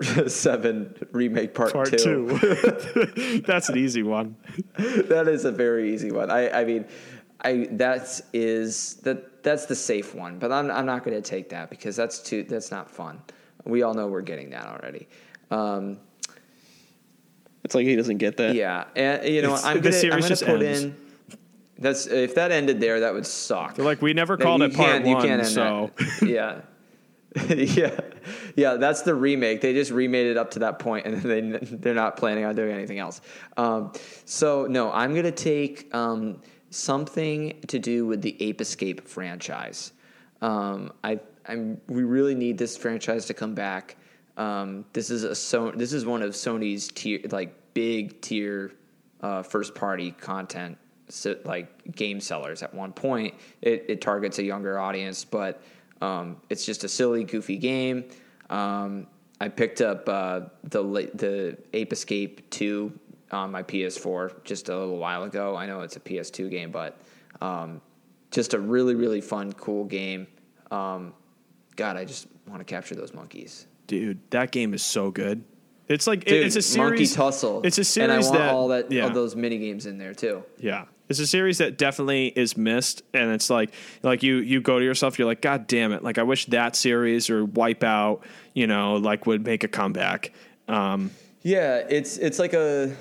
Seven remake part, Part two. two. That's an easy one. that is a very easy one. I, I mean, I that is that that's the safe one, but I'm I'm not going to take that because that's too that's not fun. We all know we're getting that already. Um, It's like he doesn't get that. yeah, and you know It's- I'm the gonna, I'm series gonna just put ends. in. That's if that ended there, that would suck. They're like, we never called it part one, can't end so yeah. yeah, yeah, that's the remake. They just remade it up to that point, and they they're not planning on doing anything else. Um, so no, I'm gonna take um, something to do with the Ape Escape franchise. Um, I I'm we really need this franchise to come back. Um, this is a so this is one of Sony's tier like big tier uh, first party content so, like game sellers at one point it, it targets a younger audience but um, it's just a silly goofy game um, i picked up uh, the the ape escape 2 on my ps4 just a little while ago i know it's a ps2 game but um, just a really really fun cool game um, god i just want to capture those monkeys dude, that game is so good. It's like Dude, it's a series. monkey tussle It's a series and i want that all that yeah. all those mini games in there too Yeah. It's a series that definitely is missed and it's like like you you go to yourself you're like god damn it like I wish that series or Wipeout you know like would make a comeback. Um Yeah, it's it's like a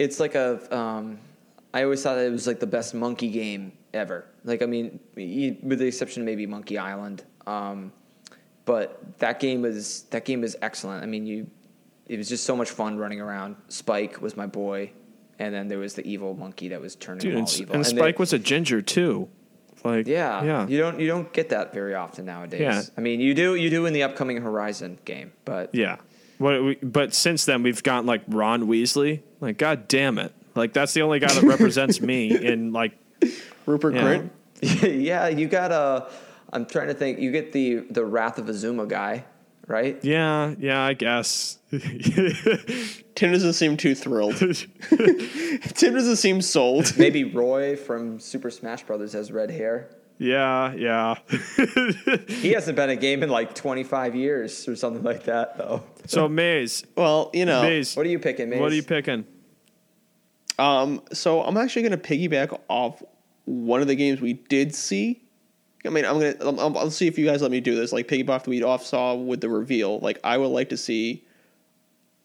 it's like a um, I always thought it was like the best monkey game ever. Like I mean, with the exception of maybe Monkey Island, um, but that game was that game is excellent. I mean, you it was just so much fun running around. Spike was my boy, and then there was the evil monkey that was turning dude them and, all evil. and they- Spike was a ginger too. Like yeah, Yeah. You don't you don't get that very often nowadays. Yeah. I mean, you do you do in the upcoming Horizon game, but Yeah. What we, but since then we've gotten like Ron Weasley. Like god damn it. Like that's the only guy that represents me in like Rupert Yeah. Grint. yeah, you got a. I'm trying to think. You get the the Wrath of Azuma guy, right? yeah, yeah, I guess. Tim doesn't seem too thrilled. Tim doesn't seem sold. Maybe Roy from Super Smash Brothers has red hair. yeah, yeah. He hasn't been a game in like 25 years or something like that, though. So Maze, Well, you know, Maze, What are you picking, Maze? what are you picking? Um, so I'm actually going to piggyback off one of the games we did see. I mean, I'm gonna I'll, I'll- I'll see if you guys let me do this. Like piggyback we off saw with the reveal. Like I would like to see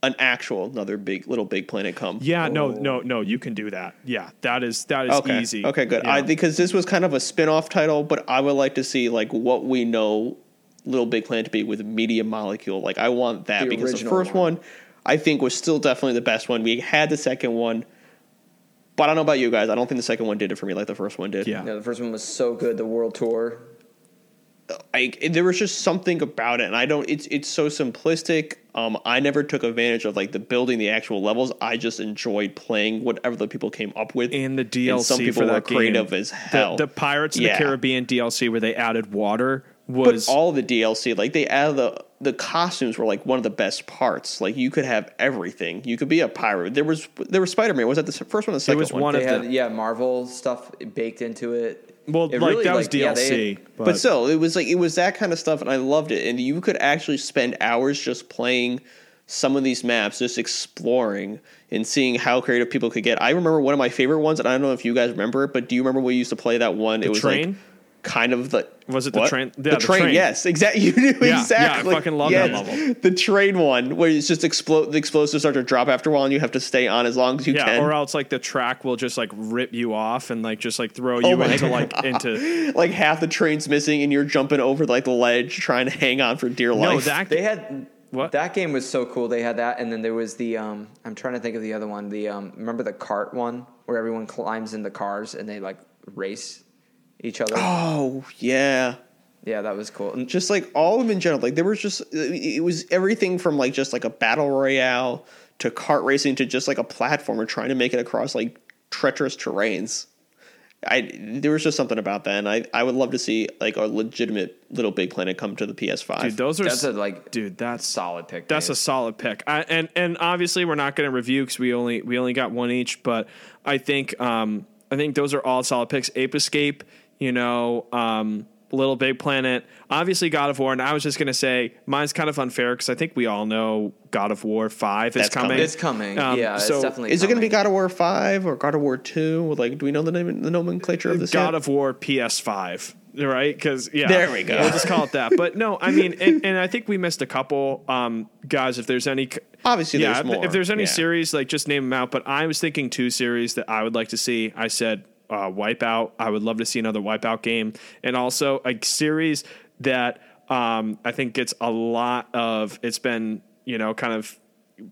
an actual another big little big planet come. Yeah, no, oh. no, no. You can do that. Yeah, that is that is okay. easy. Okay, good. Yeah. I because this was kind of a spin-off title, but I would like to see like what we know Little Big Planet to be with Media Molecule. Like I want that The because the first one. one I think was still definitely the best one. We had the second one, but I don't know about you guys. I don't think the second one did it for me like the first one did. Yeah. No, the first one was so good. The world tour. Like there was just something about it and i don't it's it's so simplistic. Um i never took advantage of like the building the actual levels. I just enjoyed playing whatever the people came up with. In the DLC and some people for were that game, creative as hell. The, the Pirates of Yeah. the Caribbean DLC where they added water but was all the dlc like they added the the costumes were like one of the best parts. Like you could have everything. You could be a pirate. There was there was spider-man. Was that the first one or the second was one, one They of had the yeah Marvel stuff baked into it. Well, It like really, that was like, yeah, DLC, they- but, still it was like it was that kind of stuff and i loved it and you could actually spend hours just playing some of these maps just exploring and seeing how creative people could get i remember one of my favorite ones and i don't know if you guys remember it but do you remember we used to play that one it was train? like kind of the Was it the what? train? Yeah, the, the train, train. yes exactly you knew yeah, exactly I fucking love that level. the train one where it's just explode the explosives start to drop after a while and you have to stay on as long as you yeah, can or else like the track will just like rip you off and like just like throw Oh you my into like into like half the train's missing and you're jumping over like the ledge trying to hang on for dear life. no life that They had What? that game was so cool. They had that, and then there was the um. I'm trying to think of the other one. The um. Remember the cart one where everyone climbs in the cars and they like race each other. oh yeah Yeah, that was cool. And just like all of them in general like there was just it was everything from like just like a battle royale to kart racing to just like a platformer trying to make it across like treacherous terrains i there was just something about that and i i would love to see like a legitimate little big planet come to the ps5 dude, those are That's s- a like dude, that's solid pick. That's a solid pick. I, and and obviously we're not going to review because we only we only got one each. But I think um I think those are all solid picks. Ape Escape, you know, um, Little Big Planet, obviously God of War. And I was just going to say mine's kind of unfair because I think we all know God of War Five is coming. coming. It's coming. Um, yeah, so it's definitely. is it going to be god of war 5 or god of war 2 like do we know the name the nomenclature of this God yet? of War PS5, right? Because yeah, There we go. We'll just call it that. But no, I mean, and, and I think we missed a couple um, guys. If there's any, Obviously, yeah, there's if, more. if there's any Yeah. series, like just name them out. But I was thinking two series that I would like to see. I said uh, Wipeout. I would love to see another Wipeout game, and also a series that um, I think gets a lot of. It's been you know kind of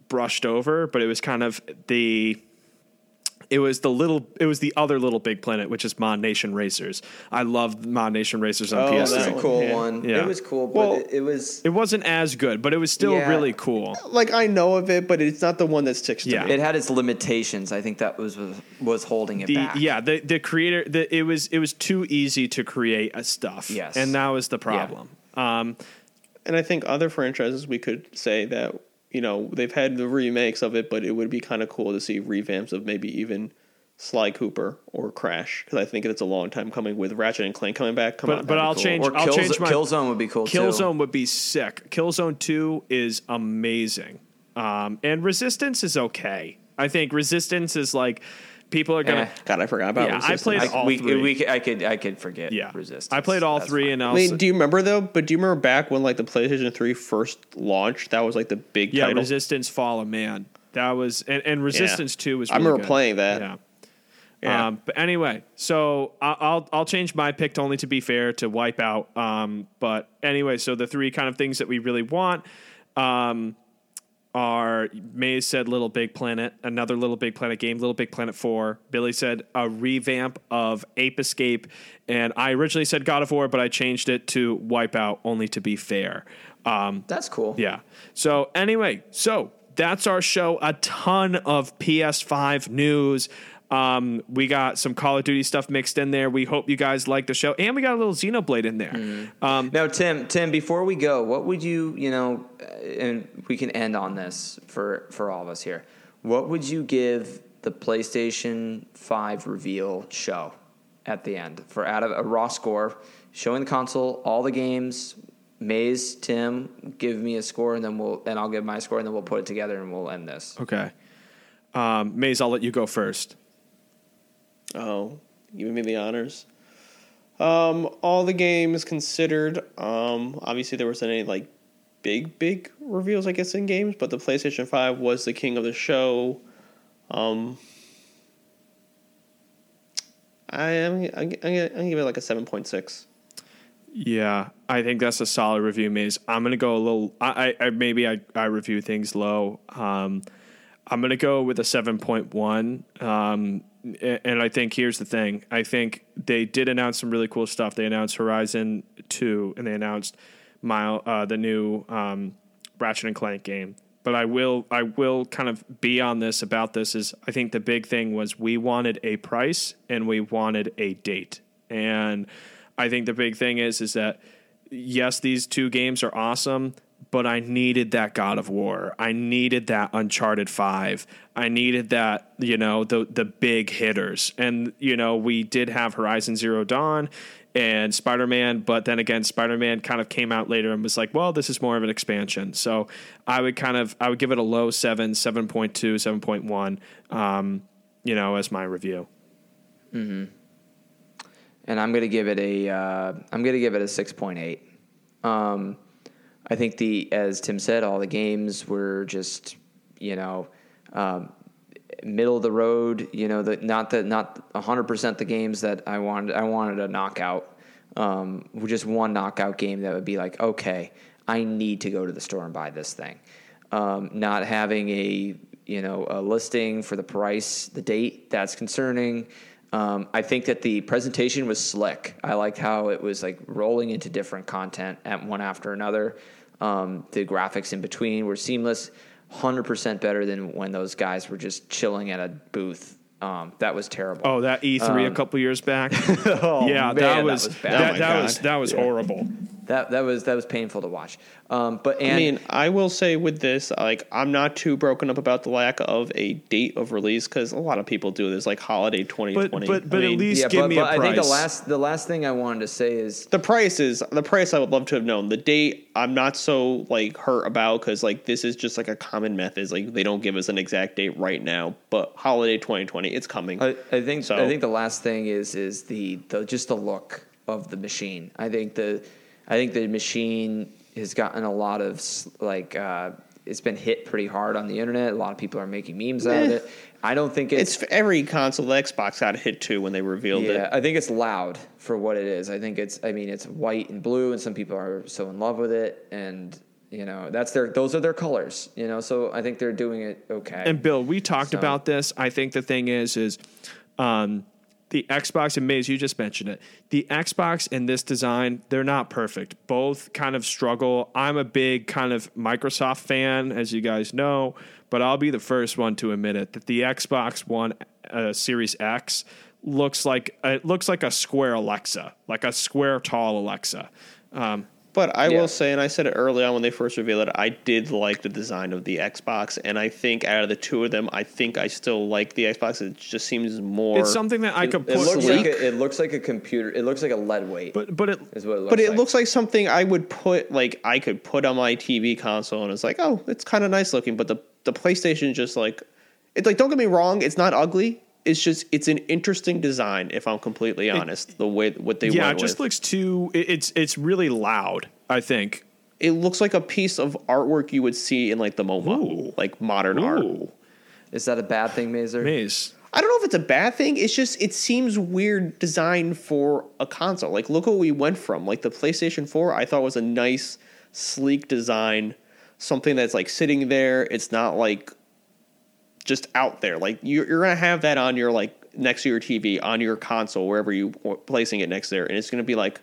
brushed over, but it was kind of the it was the little it was the other little big planet which is mod nation racers i love mod nation racers on Oh, That ps3 was a cool yeah. one. Yeah. It was cool, but Well- it, it was. it wasn't as good but it was still Yeah. really cool like i know of it but it's not the one that sticks to Yeah. me It had its limitations. I think that was was, was holding it the back. yeah the the creator the, it was it was too easy to create a stuff Yes. and that was the problem um and I think other franchises we could say that you know they've had the remakes of it, but it would be kind of cool to see revamps of maybe even Sly Cooper or Crash because I think it's a long time coming with Ratchet and Clank coming back. Come But- on, but I'll cool. change- Or I'll Kills- change my- Killzone would be cool too. killzone would be sick killzone 2 is amazing um and resistance is okay i think resistance is like people are gonna Eh. God, I forgot about. Yeah, I played I, all we, three. we could- I could I could forget. yeah resistance. i played all That's three fine. and I also mean, do you remember though? But do you remember back when like the PlayStation Three first launched? That was like the big Yeah, title. Resistance Fall of Man. That was and, and Resistance Two was. I Really remember good. playing that. Yeah. Yeah. Um, but anyway, so I- I'll I'll change my pick to only to be fair to Wipeout. Um, but anyway, so the three kind of things that we really want um, are Maze said Little Big Planet, another Little Big Planet game, Little Big Planet Four. Billy said a revamp of Ape Escape, and I originally said God of War, but I changed it to Wipeout only to be fair. Um, That's cool. yeah. So anyway, so that's our show. A ton of PS5 news. Um, we got some Call of Duty stuff mixed in there. We hope you guys like the show, and we got a little Xenoblade in there. Um, Now, Tim, Tim, before we go, what would you, you know, uh, and we can end on this for for all of us here. What would you give the PlayStation Five reveal show at the end for out of a raw score, showing the console, all the games, Maze, Tim, give me a score, and then we'll and I'll give my score, and then we'll put it together, and we'll end this. Okay. Um, Maze, I'll let you go first. Oh, giving me the honors. Um, all the games considered. Um, obviously there wasn't any like big big reveals, I guess, in games, but the PlayStation Five was the king of the show. Um, I am. I'm, gonna, give it like a seven point six. Yeah, I think that's a solid review, Maze. I'm gonna go a little. I, I, maybe I, I review things low. Um, I'm gonna go with a seven point one. Um, and I think here's the thing. I think they did announce some really cool stuff. They announced Horizon Two, and they announced Mile, uh, the new um, Ratchet and Clank game. But I will, I will kind of be on this about this. Is I think the big thing was we wanted a price and we wanted a date, and I think the big thing is is that yes, these two games are awesome, but I needed that God of War. I needed that Uncharted 5. I needed that, you know, the the big hitters. And you know, we did have Horizon Zero Dawn and Spider-Man, but then again Spider-Man kind of came out later and was like, well, this is more of an expansion. So, I would kind of I would give it a low 7, 7.2, 7.1 um, you know, as my review. and I'm gonna give it a uh, I'm gonna give it a six point eight. Um, I think the as Tim said, all the games were just you know um, middle of the road. You know, the, not the not hundred percent the games that I wanted. I wanted a knockout. Um, just one knockout game that would be like, okay, I need to go to the store and buy this thing. Um, not having a you know a listing for the price, the date that's concerning. Um, I think that the presentation was slick. I liked how it was like rolling into different content at one after another. Um, the graphics in between were seamless, hundred percent better than when those guys were just chilling at a booth. Um, that was terrible. Oh, that E3 a couple years back. Oh, yeah, man, that was was bad. that, Oh that was that was horrible. That that was that was painful to watch. Um, but and I mean, I will say with this, like, I'm not too broken up about the lack of a date of release because a lot of people do this, like holiday 2020. But but but I at least yeah, give but, me but a I price. think the last the last thing I wanted to say is the price is the price I would love to have known. The date I'm not so like hurt about because like this is just like a common method. Is Like they don't give us an exact date right now, but holiday 2020, it's coming. I, I think So- I think the last thing is is the, the just the look of the machine. I think the I think the machine has gotten a lot of like uh, it's been hit pretty hard on the internet. A lot of people are making memes out of Eh. it. I don't think it's it's, for every console. The Xbox got hit too when they revealed yeah. it. I think it's loud for what it is. I think it's I mean it's white and blue, and some people are so in love with it, and you know that's their those are their colors. You know, so I think they're doing it okay. And Bill, we talked So- about this. I think the thing is, is um, the Xbox and Maze. You just mentioned it. The Xbox in this design, they're not perfect. Both kind of struggle. I'm a big kind of Microsoft fan, as you guys know, but I'll be the first one to admit it that the Xbox One uh, Series X looks like it looks like a square Alexa, like a square tall Alexa. Um, But I Yeah. will say, and I said it early on when they first revealed it, I did like the design of the Xbox, and I think out of the two of them, I think I still like the Xbox. It just seems more. it's something that I could it put. looks sleek. like a, it looks like a computer. It looks like a lead weight. but but it is what it looks but it like. looks like something I would put like I could put on my TV console, and it's like, oh, it's kind of nice looking. But the the PlayStation just like it's like don't get me wrong, it's not ugly. It's just it's an interesting design. If I'm completely honest, the way what they yeah, went it just with. looks too. it- It's it's really loud. I think. it looks like a piece of artwork you would see in like the MoMA, Ooh. like modern art. Is that a bad thing, Mazer? maze. I don't know if it's a bad thing. It's just it seems weird design for a console. Like look what we went from. Like the PlayStation 4 I thought was a nice sleek design, something that's like sitting there. It's not like just out there. Like you're, you're going to have that on your like next to your TV on your console wherever you placing it next there and it's going to be like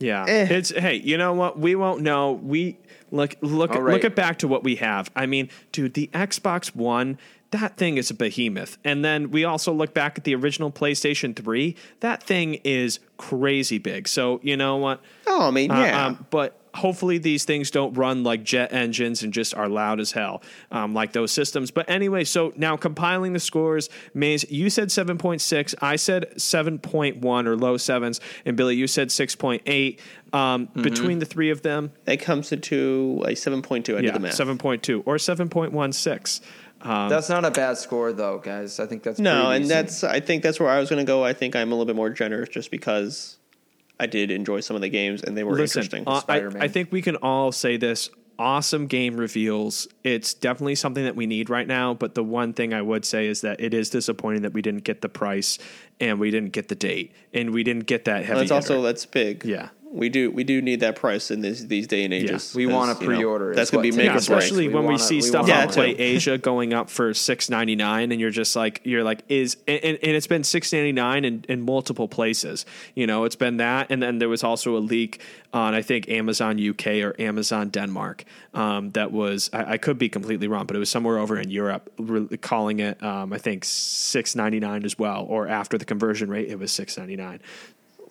Yeah, Eh. it's hey, you know what? We won't know. We look look at, right. look at back to what we have. I mean, dude, the Xbox One. That thing is a behemoth. And then we also look back at the original PlayStation 3. That thing is crazy big. So, you know what? oh, I mean, Uh, yeah. um, but hopefully these things don't run like jet engines and just are loud as hell, um, like those systems. But anyway, so now compiling the scores, Maze, you said 7.6, I said 7.1 or low sevens, and Billy, you said 6.8. Um, Between the three of them, That comes into a 7.2. I did yeah, the math. 7.2 or 7.16. Um, That's not a bad score though, guys. I think that's No, and decent. that's I think that's where I was going to go. I think I'm a little bit more generous just because I did enjoy some of the games and they were Listen, interesting. uh, I, I think we can all say this. Awesome game reveals. It's definitely something that we need right now. But the one thing I would say is that it is disappointing that we didn't get the price and we didn't get the date and we didn't get that heavy. that's also that's big. Yeah. We do we do need that price in this these day and ages. We wanna pre-order it. That's gonna be what make yeah, takes break. especially when we wanna- see we stuff wanna on Play. Asia going up for six ninety nine, and you're just like you're like is and, and and it's been six ninety nine in, in multiple places. You know, it's been that, and then there was also a leak on I think Amazon UK or Amazon Denmark um, that was I, I could be completely wrong, but it was somewhere over in Europe re- calling it um, I think six ninety nine as well, or after the conversion rate it was six ninety nine.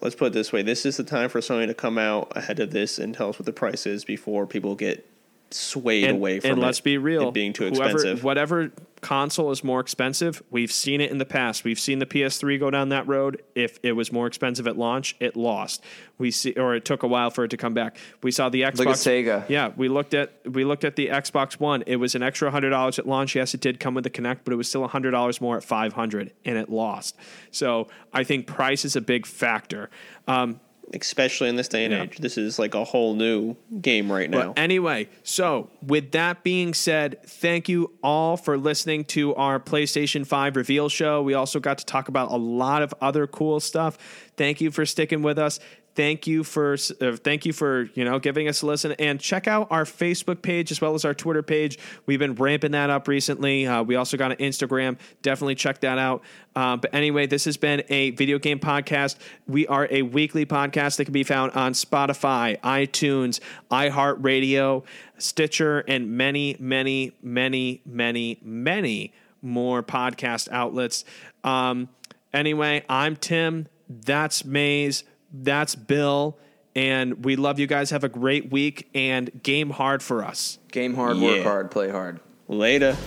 Let's put it this way: this is the time for Sony to come out ahead of this and tell us what the price is before people get swayed and, away from and it let's be real it being too whoever, expensive. whatever console is more expensive we've seen it in the past. We've seen the ps3 go down that road. If it was more expensive at launch it lost. We see or it took a while for it to come back. We saw the xbox Look at Sega. yeah we looked at we looked at the xbox one. It was an extra $100 at launch. Yes it did come with the Kinect but it was still $100 more at 500 and it lost. So i think price is a big factor. Um, especially in this day and Yeah. age. This is like a whole new game right now. But anyway, so with that being said, thank you all for listening to our PlayStation 5 reveal show. We also got to talk about a lot of other cool stuff. Thank you for sticking with us. Thank you for uh, thank you for you know giving us a listen and check out our Facebook page as well as our Twitter page. We've been ramping that up recently. Uh, we also got an Instagram. Definitely check that out. Uh, but anyway, this has been a video game podcast. We are a weekly podcast that can be found on Spotify, iTunes, iHeartRadio, Stitcher, and many, many, many, many, many more podcast outlets. Um, anyway, I'm Tim. That's Maze. That's Bill. And we love you guys. Have a great week and game hard for us. Game hard, work hard, play hard. Later.